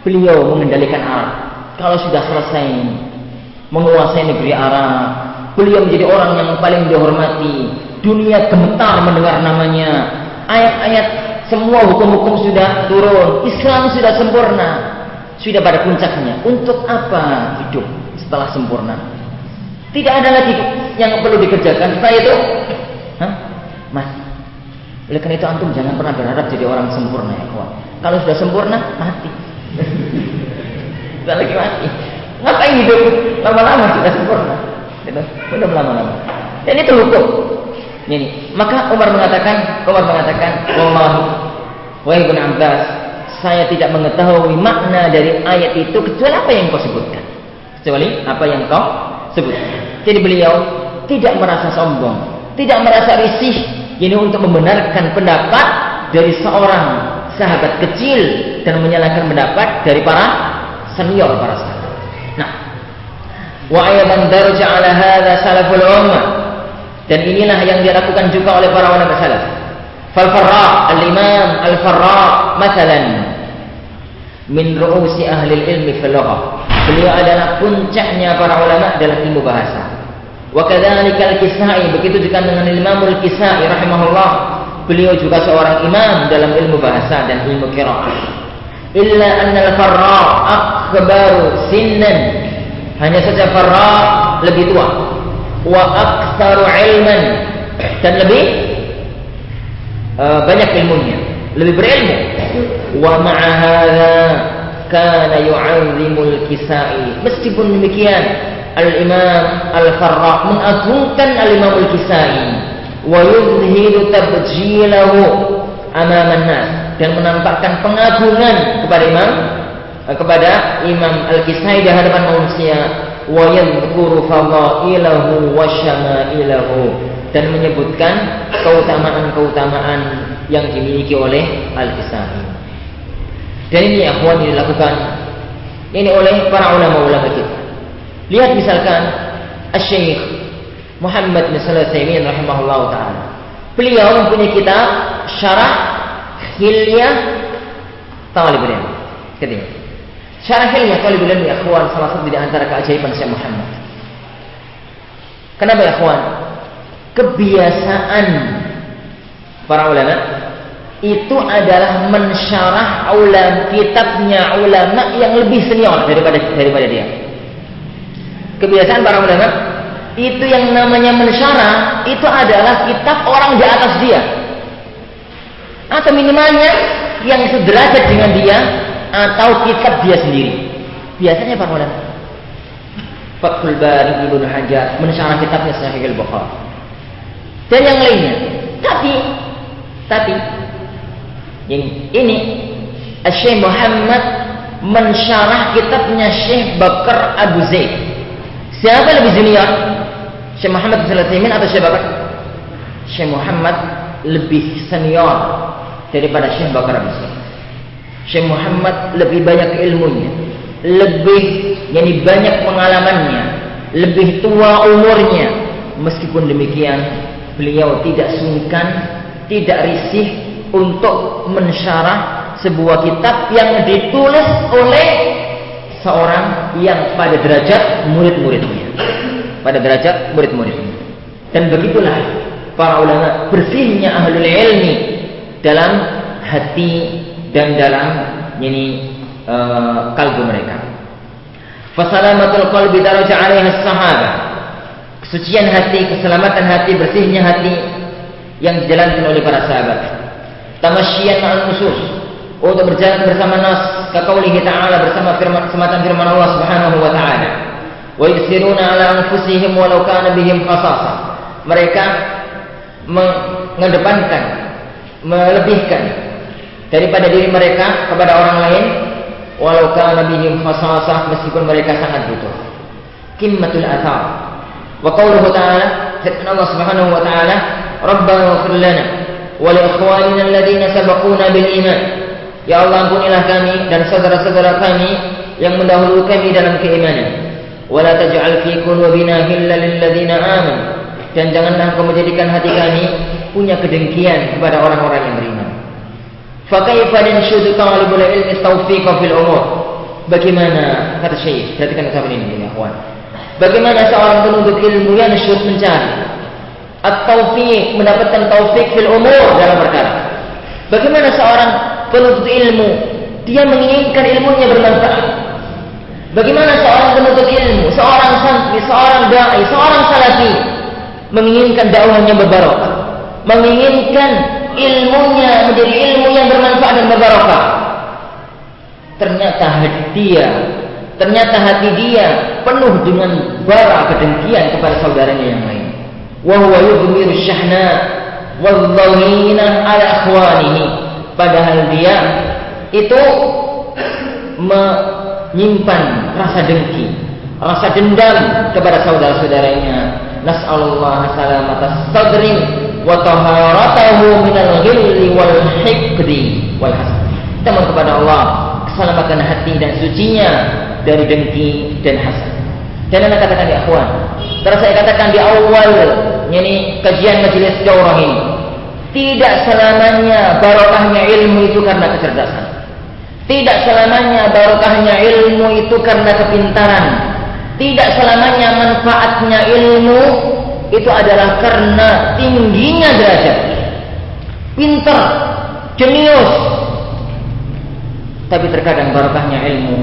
beliau mengendalikan Arab. Kalau sudah selesai menguasai negeri Arab, beliau menjadi orang yang paling dihormati. Dunia gemetar mendengar namanya. Ayat-ayat semua hukum-hukum sudah turun, Islam sudah sempurna, sudah pada puncaknya. Untuk apa hidup setelah sempurna? Tidak ada lagi yang perlu dikerjakan setelah itu. Hah? Oleh karena itu antum jangan pernah berharap jadi orang sempurna ya kawan. Kalau sudah sempurna, mati. Sudah lagi mati. Ngapain hidup lama-lama sudah sempurna? Belum lama-lama. Dan itu hukum. Ini. Maka Umar mengatakan, Umar mengatakan, Wallahi, wahai Ibn Abbas, saya tidak mengetahui makna dari ayat itu kecuali apa yang kau sebutkan. Kecuali apa yang kau sebutkan. Jadi beliau tidak merasa sombong, tidak merasa risih, ini untuk membenarkan pendapat dari seorang sahabat kecil dan menyalahkan pendapat dari para senior para sahabat. Nah, wa ayatan ala hadha salaful ummah dan inilah yang dilakukan juga oleh para ulama salaf. Fal Farra, Al-Imam Al-Farra, masalan min ru'usi ahli ilmi fil Beliau adalah puncaknya para ulama dalam ilmu bahasa. Wa Al-Kisai, begitu juga dengan Imam Al-Kisai rahimahullah. Beliau juga seorang imam dalam ilmu bahasa dan ilmu qiraah. Illa anna al-Farra akbaru sinnan. Hanya saja Farra lebih tua wa aktsaru ilman dan lebih uh, banyak ilmunya, lebih berilmu. Wa ma'a kana yu'azzimul kisai. Meskipun demikian, Al-Imam Al-Farra mengagungkan Al-Imam Al-Kisai. Wa yuzhiru tabjilahu amama nas. Dan menampakkan pengagungan kepada Imam eh, kepada Imam Al-Kisai di hadapan manusia. Wa yadhkuru fadailahu wa syamailahu. Dan menyebutkan keutamaan-keutamaan yang dimiliki oleh Al-Kisai. Dan ini akhwan yang dilakukan. Ini oleh para ulama-ulama kita. Lihat misalkan Asy-Syaikh Muhammad bin Shalih Al-Utsaimin rahimahullahu taala. Beliau mempunyai kitab Syarah Hilyah Talibul Ilm. Ketiga. Syarahilnya kalau bilang ya kawan salah satu di antara keajaiban Syekh Muhammad. Kenapa ya kawan? Kebiasaan para ulama itu adalah mensyarah ulam kitabnya ulama yang lebih senior daripada daripada dia. Kebiasaan para ulama itu yang namanya mensyarah itu adalah kitab orang di atas dia atau minimalnya yang sederajat dengan dia atau kitab dia sendiri. Biasanya para ulama. Fathul Bari Ibnu Hajar mensyarah kitabnya Sahih Al-Bukhari. Dan yang lainnya. Tapi tapi yang ini Syekh Muhammad mensyarah kitabnya Syekh Bakar Abu Zaid. Siapa lebih junior? Syekh Muhammad bin Sulaiman atau Syekh Bakar? Syekh Muhammad lebih senior daripada Syekh Bakar Zaid. Syekh Muhammad lebih banyak ilmunya, lebih yani banyak pengalamannya, lebih tua umurnya. Meskipun demikian, beliau tidak sungkan, tidak risih untuk mensyarah sebuah kitab yang ditulis oleh seorang yang pada derajat murid-muridnya. Pada derajat murid-muridnya. Dan begitulah para ulama bersihnya ahlul ilmi dalam hati dan dalam ini uh, kalbu mereka. Fasalamatul qalbi daraja alaiha sahabat. Kesucian hati, keselamatan hati, bersihnya hati yang dijalankan oleh para sahabat. Tamasyian ma'al nusus untuk berjalan bersama nas kaqaulihi ta'ala bersama firman semacam firman Allah Subhanahu wa taala. Wa yusiruna ala anfusihim walau kana bihim khasasa. Mereka mengedepankan melebihkan daripada diri mereka kepada orang lain walau kana bihim khasasah meskipun mereka sangat butuh kimmatul athar wa qawluhu ta'ala firman Allah Subhanahu wa ta'ala rabbana ighfir lana wa li ikhwanina alladhina sabaquna bil iman ya Allah ampunilah kami dan saudara-saudara kami yang mendahului kami dalam keimanan wa la taj'al fi qulubina ghillan lil ladzina amanu dan janganlah engkau menjadikan hati kami punya kedengkian kepada orang-orang yang beriman Fakaifa nanshudu talibul ilmi taufiqa fil umur? Bagaimana kata Syekh? Perhatikan ucapan ini ya kawan. Bagaimana seorang penuntut ilmu yang nasyud mencari at-taufiq mendapatkan taufik fil umur dalam perkara. Bagaimana seorang penuntut ilmu dia menginginkan ilmunya bermanfaat. Bagaimana seorang penuntut ilmu, seorang santri, seorang dai, seorang salafi menginginkan dakwahnya berbarokah, menginginkan ilmunya menjadi ilmu yang bermanfaat dan berbarokah. Ternyata hati dia, ternyata hati dia penuh dengan bara kedengkian kepada saudaranya yang lain. Wa huwa yudmiru syahna wal-dhawina ala akhwanihi. Padahal dia itu menyimpan rasa dengki, rasa dendam kepada saudara-saudaranya. Nas'alullah salamatas sadrin wa taharatahu minal ghilli wal hikdi wal hasad. Kita mohon kepada Allah keselamatan hati dan sucinya dari dengki dan hasad. Dan anda katakan di akhwan, terus saya katakan di awal ini kajian majelis daurah ini, tidak selamanya barokahnya ilmu itu karena kecerdasan. Tidak selamanya barokahnya ilmu itu karena kepintaran. Tidak selamanya manfaatnya ilmu itu adalah karena tingginya derajat, pintar, jenius. Tapi terkadang barokahnya ilmu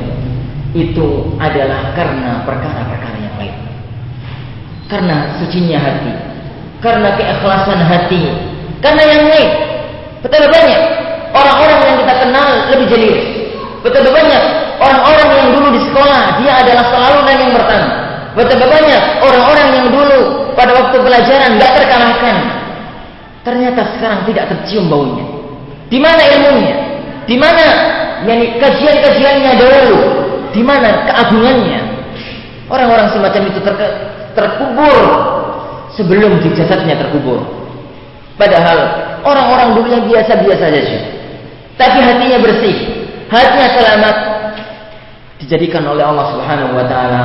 itu adalah karena perkara-perkara yang lain. Karena sucinya hati, karena keikhlasan hati, karena yang lain. Betapa banyak orang-orang yang kita kenal lebih jenius. Betapa banyak orang-orang yang dulu di sekolah dia adalah selalu yang pertama. Betapa banyak orang-orang yang dulu pada waktu pelajaran nggak terkalahkan. Ternyata sekarang tidak tercium baunya. Di mana ilmunya? Di mana yani kajian-kajiannya dahulu? Di mana keagungannya? Orang-orang semacam itu ter terkubur sebelum jasadnya terkubur. Padahal orang-orang dulunya biasa-biasa saja. Tapi hatinya bersih, hatinya selamat dijadikan oleh Allah Subhanahu wa taala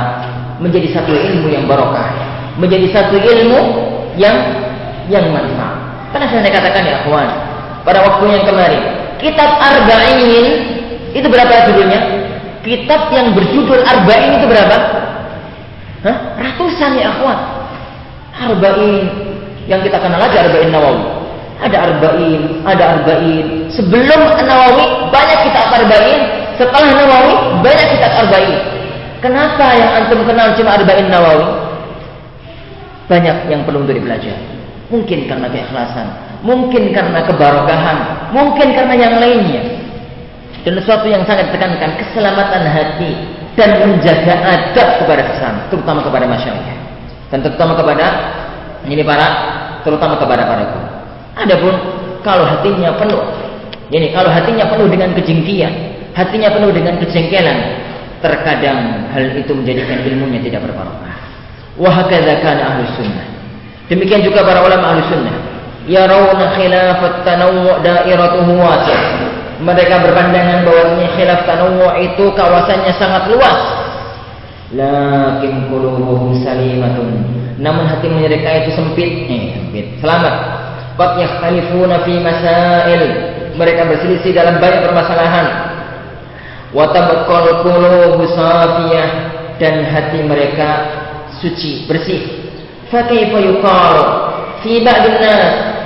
menjadi satu ilmu yang barokah menjadi satu ilmu yang yang manfaat. Karena saya katakan ya kawan, pada waktu yang kemarin, kitab Arba'in Itu berapa judulnya? Kitab yang berjudul Arba'in itu berapa? Hah? Ratusan ya akhwat. Arba'in yang kita kenal aja Arba'in Nawawi. Ada Arba'in, ada Arba'in. Sebelum Nawawi banyak kitab Arba'in, setelah Nawawi banyak kitab Arba'in. Kenapa yang antum kenal cuma Arba'in Nawawi? Banyak yang perlu untuk dipelajari. Mungkin karena keikhlasan, mungkin karena kebarokahan, mungkin karena yang lainnya. Dan sesuatu yang sangat ditekankan keselamatan hati dan menjaga adab kepada sesama, terutama kepada masyarakat dan terutama kepada ini para terutama kepada para guru. Adapun kalau hatinya penuh, ini kalau hatinya penuh dengan kejengkian, hatinya penuh dengan kejengkelan, terkadang hal itu menjadikan ilmunya tidak berbarokah. Wahakadha kana ahlus sunnah. Demikian juga para ulama ahli sunnah. Yarawna khilafat tanawwu dairatuhu wasi'. Mereka berpandangan bahwa khilaf tanawwu itu kawasannya sangat luas. Lakin qulubuhum salimatun. Namun hati mereka itu sempit, eh, sempit. Selamat. Qad yakhtalifuna fi masail. Mereka berselisih dalam banyak permasalahan. Wa tabqal qulubu safiyah dan hati mereka suci, bersih Fakaifa yuqal fi?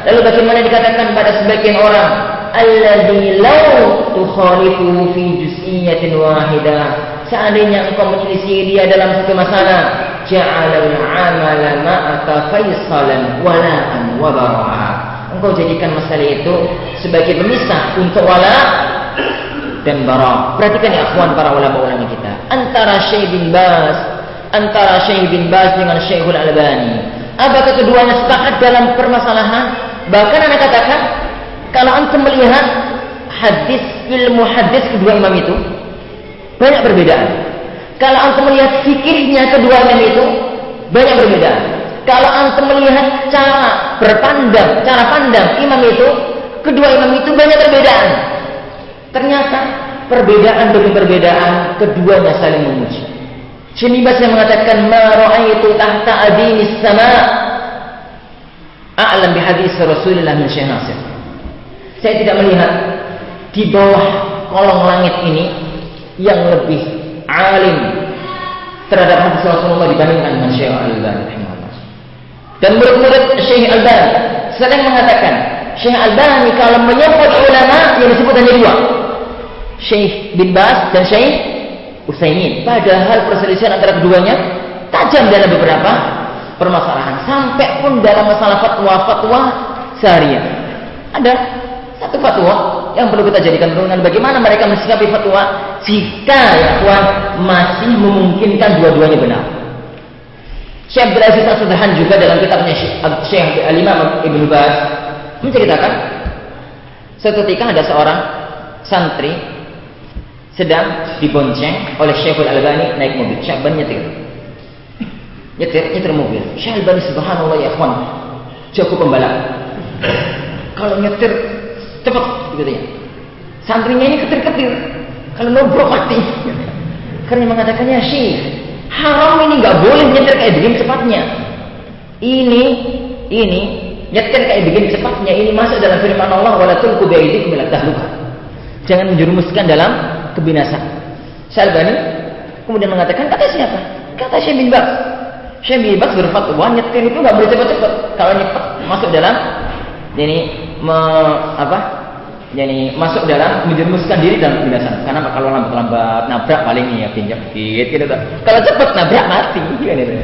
Lalu bagaimana dikatakan pada sebagian orang alladzi law tukhalifu fi juz'iyyatin wahidah seandainya engkau menyelisih dia dalam satu masalah ja'alal amala ma'aka faisalan wala'an wa engkau jadikan masalah itu sebagai pemisah untuk wala dan bara perhatikan ya akhwan para ulama-ulama kita antara Syekh bin Bas antara Syekh bin Baz dengan Syekhul Albani. Apakah keduanya sepakat dalam permasalahan? Bahkan anda katakan, kalau antum melihat hadis ilmu hadis kedua imam itu banyak perbedaan. Kalau antum melihat fikihnya kedua imam itu banyak perbedaan. Kalau antum melihat cara berpandang, cara pandang imam itu, kedua imam itu banyak perbedaan. Ternyata perbedaan demi perbedaan keduanya saling memuji. Syekh yang mengatakan ra'aitu tahta adinis sama a'lam bi hadis Rasulullah min Syekh Nasir. Saya tidak melihat di bawah kolong langit ini yang lebih alim terhadap hadis Rasulullah dibandingkan dengan Syekh Al-Albani Dan murid-murid Syekh Al-Albani sering mengatakan Syekh Al-Albani kalau menyebut ulama yang disebut hanya dua. Syekh bin Bas dan Syekh Utsaimin. Padahal perselisihan antara keduanya tajam dalam beberapa permasalahan. Sampai pun dalam masalah fatwa-fatwa seharian. Ada satu fatwa yang perlu kita jadikan perenungan bagaimana mereka mensikapi fatwa jika ya masih memungkinkan dua-duanya benar. Syekh Abdul Aziz juga dalam kitabnya Syekh Al-Imam Ibnu Baz menceritakan seketika ada seorang santri sedang dibonceng oleh Syekhul Albani naik mobil. Syekh Albani nyetir. Nyetir, nyetir mobil. Syekh Albani subhanallah ya kawan. Jago pembalap. Kalau nyetir cepat gitu ya. Santrinya ini ketir-ketir. Kalau nobrok mati. Karena mengatakan ya Syekh, haram ini nggak boleh nyetir kayak begini cepatnya. Ini ini nyetir kayak begini cepatnya ini masuk dalam firman Allah wala tulqu biaidikum ila Jangan menjerumuskan dalam kebinasaan. Syalbani kemudian mengatakan kata siapa? Kata Syekh bin Baz. Syekh bin Baz berfatwa nyetir itu nggak boleh cepat-cepat. Kalau nyepat masuk dalam ini me, apa? Jadi masuk dalam menjerumuskan diri dalam kebinasaan. Karena kalau lambat-lambat nabrak paling ya pinjam dikit gitu. Kalau cepat nabrak mati. Gitu.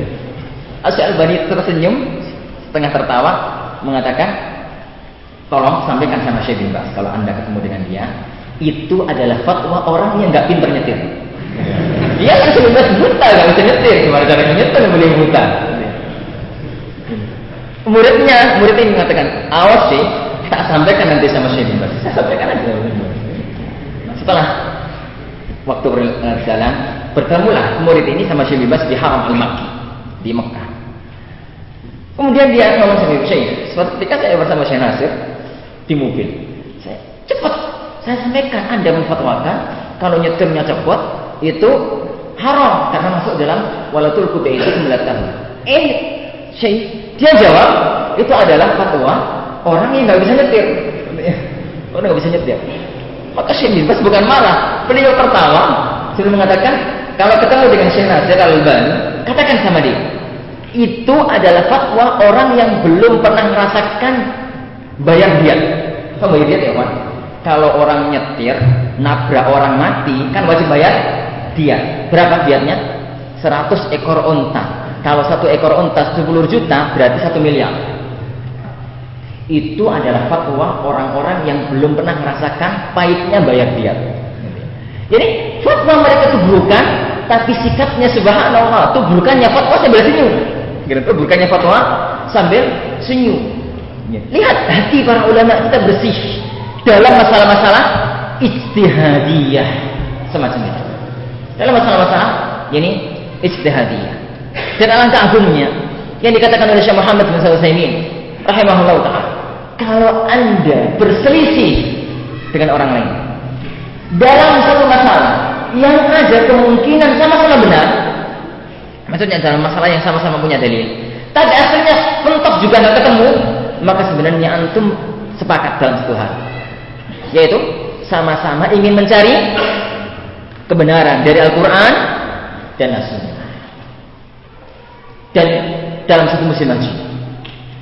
Asyik Albani tersenyum setengah tertawa mengatakan tolong sampaikan sama Syekh bin Baz kalau anda ketemu dengan dia itu adalah fatwa orang yang nggak pintar nyetir. Dia kan sebenarnya buta nggak bisa nyetir, gimana cara nyetir boleh buta? Muridnya, murid ini mengatakan, awas sih, tak sampaikan nanti sama Syekh Saya sampaikan aja. Setelah waktu berjalan, bertemulah murid ini sama Syekh bin di Haram al-Makki di Mekah. Kemudian dia ngomong sama Syekh, suatu ketika saya bersama Syekh Nasir di mobil, saya cepat saya sampaikan Anda menfatwakan kalau nyetirnya cepat itu haram karena masuk dalam walatul kuda itu melihatkan. Eh, Syekh, dia jawab itu adalah fatwa orang yang nggak bisa nyetir. Orang nggak bisa nyetir. Maka Syekh Bin bukan marah, beliau tertawa sudah mengatakan kalau ketemu dengan Syekh Nasir Al-Albani, katakan sama dia, itu adalah fatwa orang yang belum pernah merasakan bayar dia. Apa bayar dia ya, Kalau orang nyetir, nabrak orang mati, kan wajib bayar dia. Berapa diatnya? 100 ekor unta. Kalau satu ekor unta 10 juta, berarti satu miliar. Itu adalah fatwa orang-orang yang belum pernah merasakan pahitnya bayar dia. Jadi fatwa mereka itu bukan, tapi sikapnya subhanallah itu bukannya fatwa sambil senyum. Gitu, bukannya fatwa sambil senyum. Lihat hati para ulama kita bersih dalam masalah-masalah ijtihadiyah semacam itu. Dalam masalah-masalah ini ijtihadiyah. Dan alangkah agungnya yang dikatakan oleh Syekh Muhammad bin Sulaiman rahimahullah taala. Kalau Anda berselisih dengan orang lain. Dalam satu masalah yang ada kemungkinan sama-sama benar, maksudnya dalam masalah yang sama-sama punya dalil, tapi akhirnya mentok juga nggak ketemu, maka sebenarnya antum sepakat dalam satu hal, yaitu sama-sama ingin mencari kebenaran dari Al-Quran dan As-Sunnah. Dan dalam satu musim haji,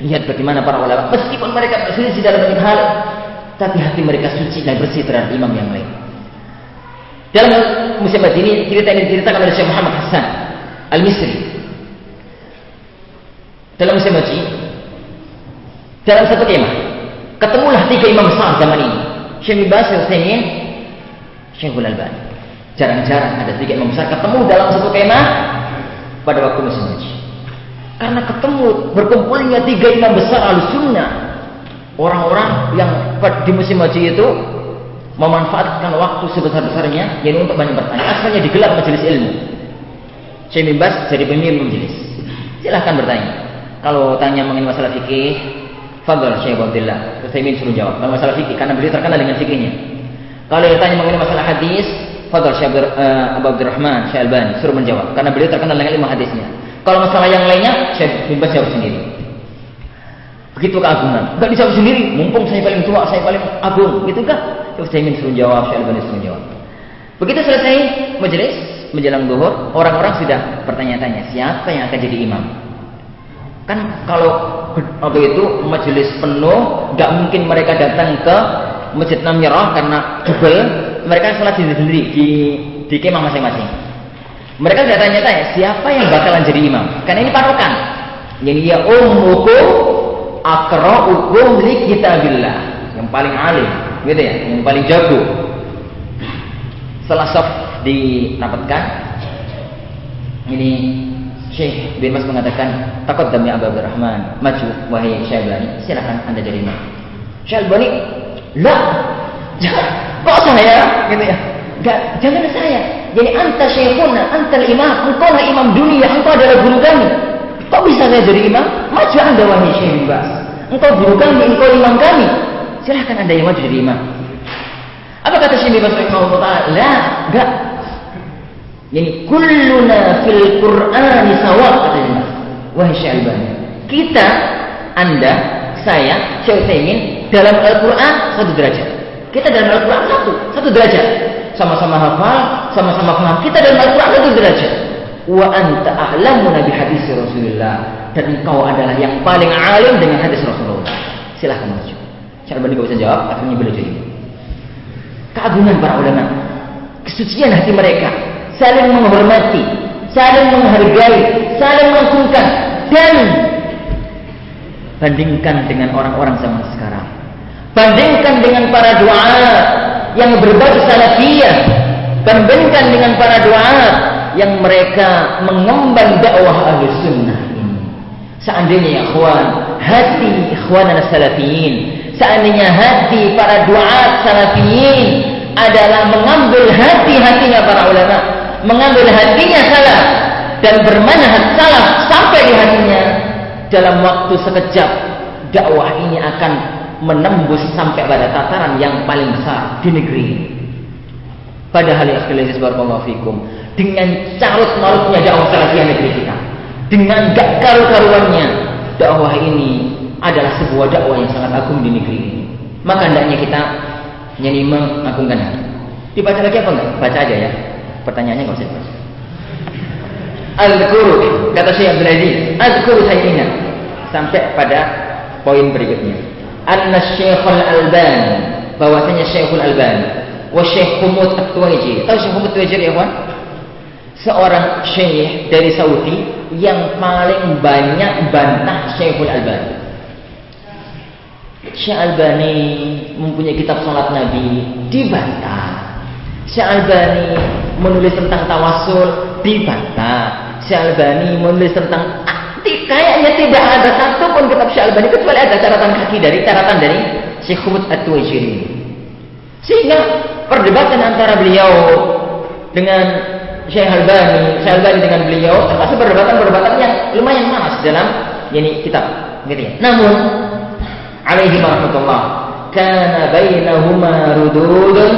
lihat bagaimana para ulama, meskipun mereka berselisih dalam banyak hal, tapi hati mereka suci dan bersih terhadap imam yang lain. Dalam musim ini cerita ini diceritakan oleh Syekh Muhammad Hasan Al-Misri. Dalam musim haji, dalam satu kemah, ketemulah tiga imam besar zaman ini. Syekh Bas Al-Utsaimin, Syekhul Albani. Jarang-jarang ada tiga imam besar ketemu dalam satu kemah pada waktu musim haji. Karena ketemu berkumpulnya tiga imam besar al-sunnah. Orang-orang yang di musim haji itu memanfaatkan waktu sebesar-besarnya yaitu untuk banyak bertanya. Asalnya digelar majelis ilmu. Bin Bas jadi pemimpin majelis. Silahkan bertanya. Kalau tanya mengenai masalah fikih, Fadl Syekh Abdullah. Utsaimin suruh jawab. Kalau masalah fikih karena beliau terkenal dengan fikihnya. Kalau ditanya mengenai masalah hadis, Fadl Syekh uh, Abu Abdurrahman Syekh Albani suruh menjawab karena beliau terkenal dengan ilmu hadisnya. Kalau masalah yang lainnya, Syekh bin Bas jawab sendiri. Begitu keagungan. Enggak dijawab sendiri, mumpung saya paling tua, saya paling agung, gitu kan? Syekh Utsaimin suruh jawab, Syekh Albani suruh jawab. Begitu selesai majelis menjelang duhur, orang-orang sudah bertanya-tanya, siapa yang akan jadi imam? Kan kalau waktu itu majelis penuh, nggak mungkin mereka datang ke Masjid Namirah karena jubel, mereka sholat sendiri-sendiri di di kemah masing-masing. Mereka tidak tanya-tanya siapa yang bakalan jadi imam. Karena ini patokan. Jadi ya ummukum akra'ukum li kitabillah. Yang paling alim, gitu ya, yang paling jago. Setelah saf dirapatkan, ini Syekh bin Mas mengatakan, takut demi Abu Abdurrahman, maju wahai Syaibani, silakan anda jadi imam. Syaibani, lah, kok saya, gitu ya. Enggak, jangan saya. Jadi anta syekhuna, anta imam, engkau lah imam dunia, engkau adalah guru kami. Kok bisa saya jadi imam? Maju anda wahai Syekh Bas. Engkau guru kami, engkau imam kami. Silahkan anda yang maju jadi imam. Apa kata Syekh Bas rahimahullah taala? La, enggak. Jadi kulluna fil Qur'ani sawa kata Syekh Wahai Syekh Albani. Kita, anda, saya, Syekh Utsaimin dalam Al-Qur'an satu derajat. Kita dalam Al-Qur'an satu, satu derajat sama-sama hafal, sama-sama paham. Kita dalam Al-Quran itu derajat. Wa anta a'lamu nabi hadis Rasulullah. Dan engkau adalah yang paling alim dengan hadis Rasulullah. Silahkan maju. Syarbani gak bisa jawab, akhirnya beliau jadi. Keagungan para ulama. Kesucian hati mereka. Saling menghormati. Saling menghargai. Saling mengagungkan. Dan bandingkan dengan orang-orang zaman sekarang. Bandingkan dengan para doa yang berbau salafiyah bandingkan dengan para doa yang mereka mengemban dakwah ahli sunnah seandainya ya ikhwan hati ikhwan salafiyin seandainya hati para doa salafiyin adalah mengambil hati-hatinya para ulama mengambil hatinya salaf dan bermanhaj salaf sampai di hatinya dalam waktu sekejap dakwah ini akan menembus sampai pada tataran yang paling besar di negeri ini. Padahal ya barakallahu fikum dengan carut marutnya dakwah salafiyah negeri kita, dengan gak karu-karuannya dakwah ini adalah sebuah dakwah yang sangat agung di negeri ini. Maka hendaknya kita Nyanyi mengagungkan hati. Dibaca lagi apa enggak? Baca aja ya. Pertanyaannya enggak usah. Al-Quru kata Syekh Abdul Aziz, Al-Quru saya sampai pada poin berikutnya. Anna Syekhul Albani bahwasanya Syekhul Albani wa Syekh Humud At-Tuwaijiri. Tahu Syekh Humud At-Tuwaijiri ya, kawan? Seorang syekh dari Saudi yang paling banyak bantah Syekhul Albani. Syekh Albani mempunyai kitab salat Nabi dibantah. Syekh Albani menulis tentang tawasul dibantah. Syekh Albani menulis tentang kayaknya tidak ada satu pun kitab Syekh kecuali ada catatan kaki dari catatan dari Syekh Hubud At-Tuwaijiri. Sehingga perdebatan antara beliau dengan Syekh Albani, Syekh Albani dengan beliau termasuk perdebatan-perdebatan yang lumayan panas dalam ini kitab, gitu ya. Namun alaihi warahmatullah kana bainahuma rududun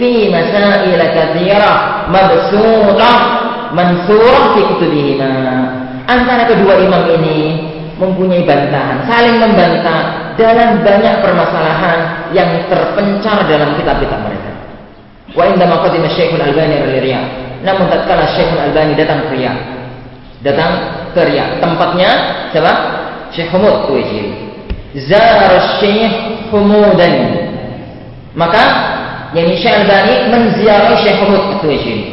fi masail katsira mabsuta mansurah fi kutubihima antara kedua imam ini mempunyai bantahan, saling membantah dalam banyak permasalahan yang terpencar dalam kitab-kitab mereka. Wa inda maqadim Syekhul Albani Riyadh. Namun tatkala Syekhul Albani datang ke Riyadh, datang ke Riyadh, tempatnya siapa? Syekh Humud Tuwaijiri. Zar Syekh Humudan. Maka yani Syekh Albani menziarahi Syekh Humud Tuwaijiri.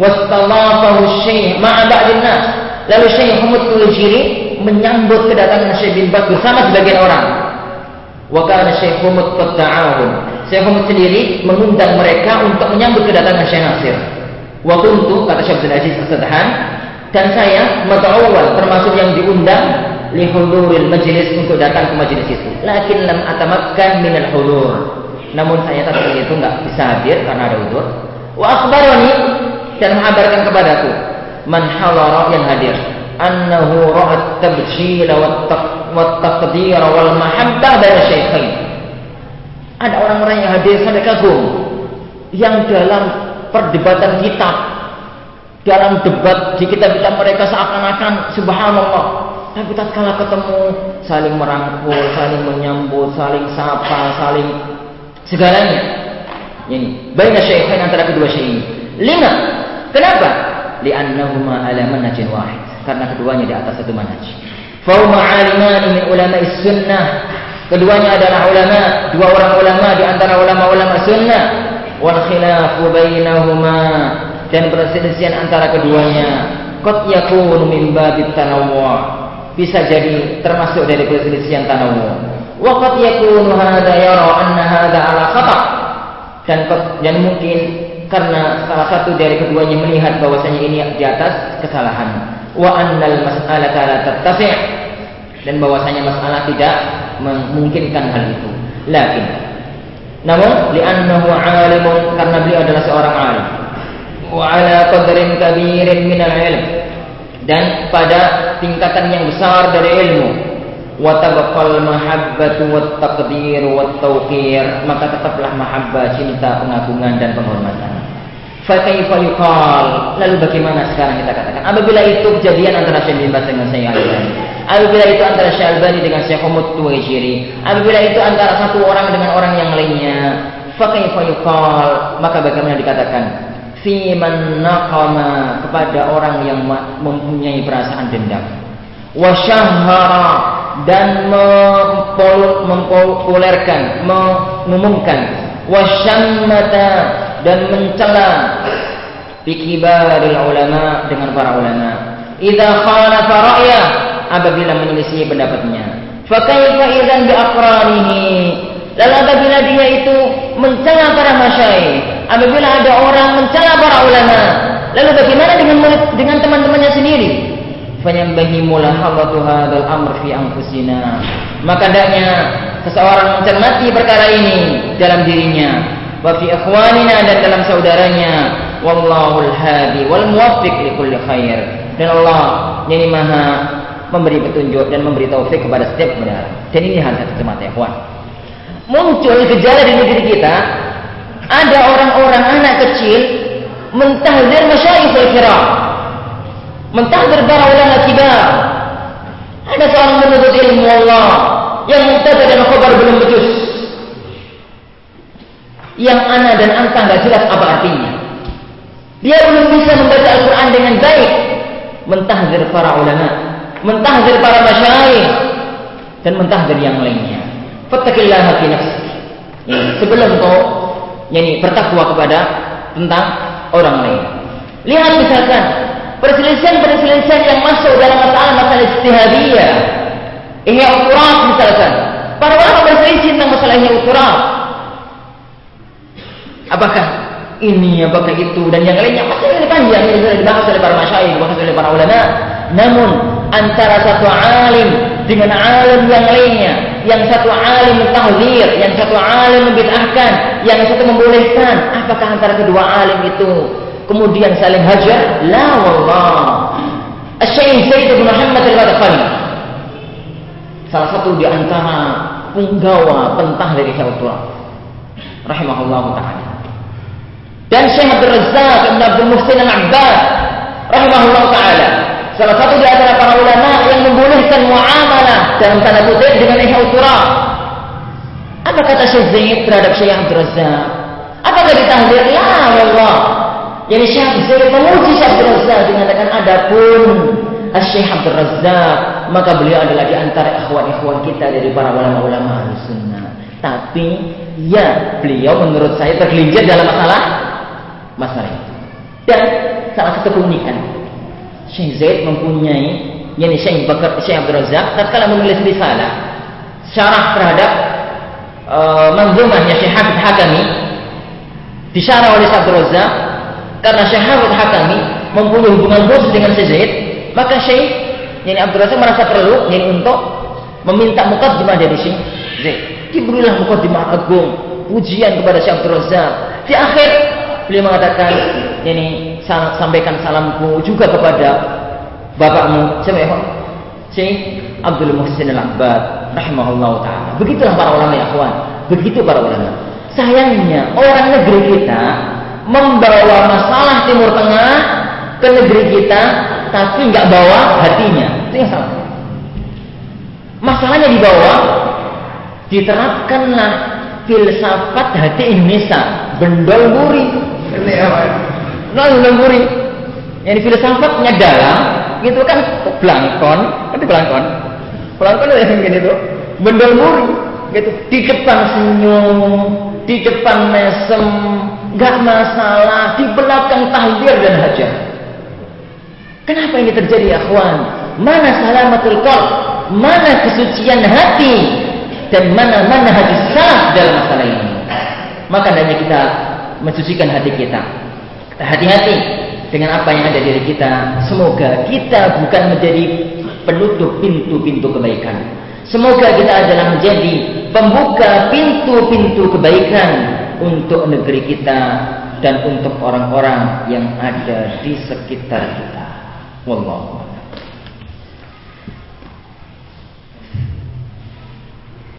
Wastalafahu Syekh ma'a nas Lalu Syekh Muhammad Tulijiri menyambut kedatangan Syekh bin Baz bersama sebagian orang. Wa kana Syekh Muhammad qad Syekh Muhammad sendiri mengundang mereka untuk menyambut kedatangan Syekh Nasir. Wa kuntu kata Syekh Abdul Aziz As-Sadhan dan saya mata'awwal termasuk yang diundang li huduril majlis untuk datang ke majlis itu. Lakin lam atamakkan min al-hudur. Namun saya tadi itu enggak bisa hadir karena ada udur. Wa akhbarani dan mengabarkan kepadaku man halara yang hadir annahu ra'at tabjil wa taqdir wal mahabbah baina syaikhain ada orang-orang yang hadir sampai kagum yang dalam perdebatan kitab dalam debat di kitab-kitab mereka seakan-akan subhanallah tapi tatkala ketemu saling merangkul, saling menyambut, saling sapa, saling segalanya. Ini baina syaikhain antara kedua syekh ini. Lima. Kenapa? Li'annahuma ala manhajin wahid. Karena keduanya di atas satu manhaj. Fauma alimani min ulama sunnah. Keduanya adalah ulama dua orang ulama di antara ulama-ulama sunnah. Wal khilafu bainahuma. Dan perselisihan antara keduanya. Qad yakunu min babit tanawwu. Bisa jadi termasuk dari perselisihan tanawwu. Wa qad yakunu hadha yara anna hadha ala khata dan dan mungkin karena salah satu dari keduanya melihat bahwasanya ini di atas kesalahan. Wa annal mas'alata la tattasi' dan bahwasanya masalah tidak memungkinkan hal itu. Lakin namun li'annahu alimun karena beliau adalah seorang alim. Wa ala qadrin kabirin min al-ilm dan pada tingkatan yang besar dari ilmu wa tabaqal mahabbatu wat taqdir wat tawqir maka tetaplah mahabbah cinta pengagungan dan penghormatan Fakaifa yuqal? Lalu bagaimana sekarang kita katakan? Apabila itu kejadian antara Syekh bin Baz dengan Syekh Albani. Apabila itu antara Syekh Albani dengan Syekh Humud Tuwaijiri. Apabila itu antara satu orang dengan orang yang lainnya. Fakaifa yuqal? Maka bagaimana dikatakan? Fi man naqama kepada orang yang mempunyai perasaan dendam. Wa dan mempopulerkan, mengumumkan. Wa syammata dan mencela bikibaril ulama dengan para ulama. Idza khalafa ra'ya apabila menyelisih pendapatnya. Fa kaifa idzan bi aqranihi? Lalu apabila dia itu mencela para masyayikh, apabila ada orang mencela para ulama, lalu bagaimana dengan dengan teman-temannya sendiri? Fanyambahi mulahadatu hadzal amr fi anfusina. Maka hendaknya seseorang mencermati perkara ini dalam dirinya wa fi ikhwanina dan dalam saudaranya. Wallahul hadi wal muwaffiq li kulli khair. Dan Allah yang maha memberi petunjuk dan memberi taufik kepada setiap kebenaran. Dan ini hal satu semata ya muncul gejala di negeri kita ada orang-orang anak kecil mentahdir masyayikh al-kiram mentahdir para ulama kibar ada seorang menuntut ilmu Allah yang muntazir dan khabar belum becus yang ana dan anta nggak jelas apa artinya. Dia belum bisa membaca Al-Quran dengan baik. Mentahdir para ulama, mentahdir para masyayikh, dan mentahdir yang lainnya. Fattakillaha fi nafsi. Ya, sebelum kau yani bertakwa kepada tentang orang lain. Lihat misalkan perselisihan-perselisihan yang masuk dalam masalah-masalah istihadiyah. Ini ukuran misalkan. Para ulama berselisih tentang masalah ini. Apakah ini, apakah itu, dan yang lainnya masih ini panjang ini sudah dibahas oleh para masyayikh, dibahas oleh para ulama. Namun antara satu alim dengan alim yang lainnya, yang satu alim mentahdir, yang satu alim membid'ahkan, yang satu membolehkan, apakah antara kedua alim itu kemudian saling hajar? La wallah. Asy-Syaikh Zaid bin Muhammad al-Badkhali salah satu di antara penggawa pentah dari Syaikhul rahimahullah taala. Dan Syekh Abdul Razzaq Ibn Abdul Muhsin Al-Abbad rahimahullah taala salah satu di antara para ulama yang membolehkan muamalah dalam tanda kutip dengan ihya. Apa kata Syekh Zaid terhadap Syekh Abdul Razzaq? Apakah ditahdir? Ya Allah. Jadi Syekh Zaid memuji Syekh Abdul Razzaq mengatakan adapun Syekh Abdul Razzaq maka beliau adalah di antara ikhwan-ikhwan kita dari para ulama-ulama sunnah. Tapi ya beliau menurut saya tergelincir dalam masalah masalah itu. Dan salah satu keunikan Syekh Zaid mempunyai yakni Syekh Bakar Syekh Abdul Razak tatkala menulis risalah syarah terhadap uh, manzumahnya Syekh Habib Hakami disyarah oleh Syekh Abdul Razak karena Syekh Habib Hakami mempunyai hubungan khusus dengan Syekh Zaid maka Syekh yakni Abdul Razak merasa perlu yakni untuk meminta mukaddimah dari Syekh Zaid diberilah mukaddimah agung pujian kepada Syekh Abdul Razak di akhir beliau mengatakan ini sampaikan salamku juga kepada bapakmu siapa Syekh Abdul Muhsin Al-Abbad rahimahullah taala. Begitulah para ulama ya kawan. Begitu para ulama. Sayangnya orang negeri kita membawa masalah Timur Tengah ke negeri kita tapi nggak bawa hatinya. Itu yang salah. Masalahnya dibawa diterapkanlah filsafat hati Indonesia bendol buri Lalu lemburi. Yang filsafatnya dalam, gitu kan belangkon, itu belangkon. Belangkon itu yang begini tuh, bendol muri, gitu. Di depan senyum, di depan mesem, nggak masalah, di belakang tahdir dan hajat. Kenapa ini terjadi, akhwan? Mana salamatul qalb? Mana kesucian hati? Dan mana mana hati salaf dalam masalah ini? Maka hendaknya kita mensucikan hati kita. Hati-hati dengan apa yang ada di diri kita. Semoga kita bukan menjadi penutup pintu-pintu kebaikan. Semoga kita adalah menjadi pembuka pintu-pintu kebaikan untuk negeri kita dan untuk orang-orang yang ada di sekitar kita. Wallahu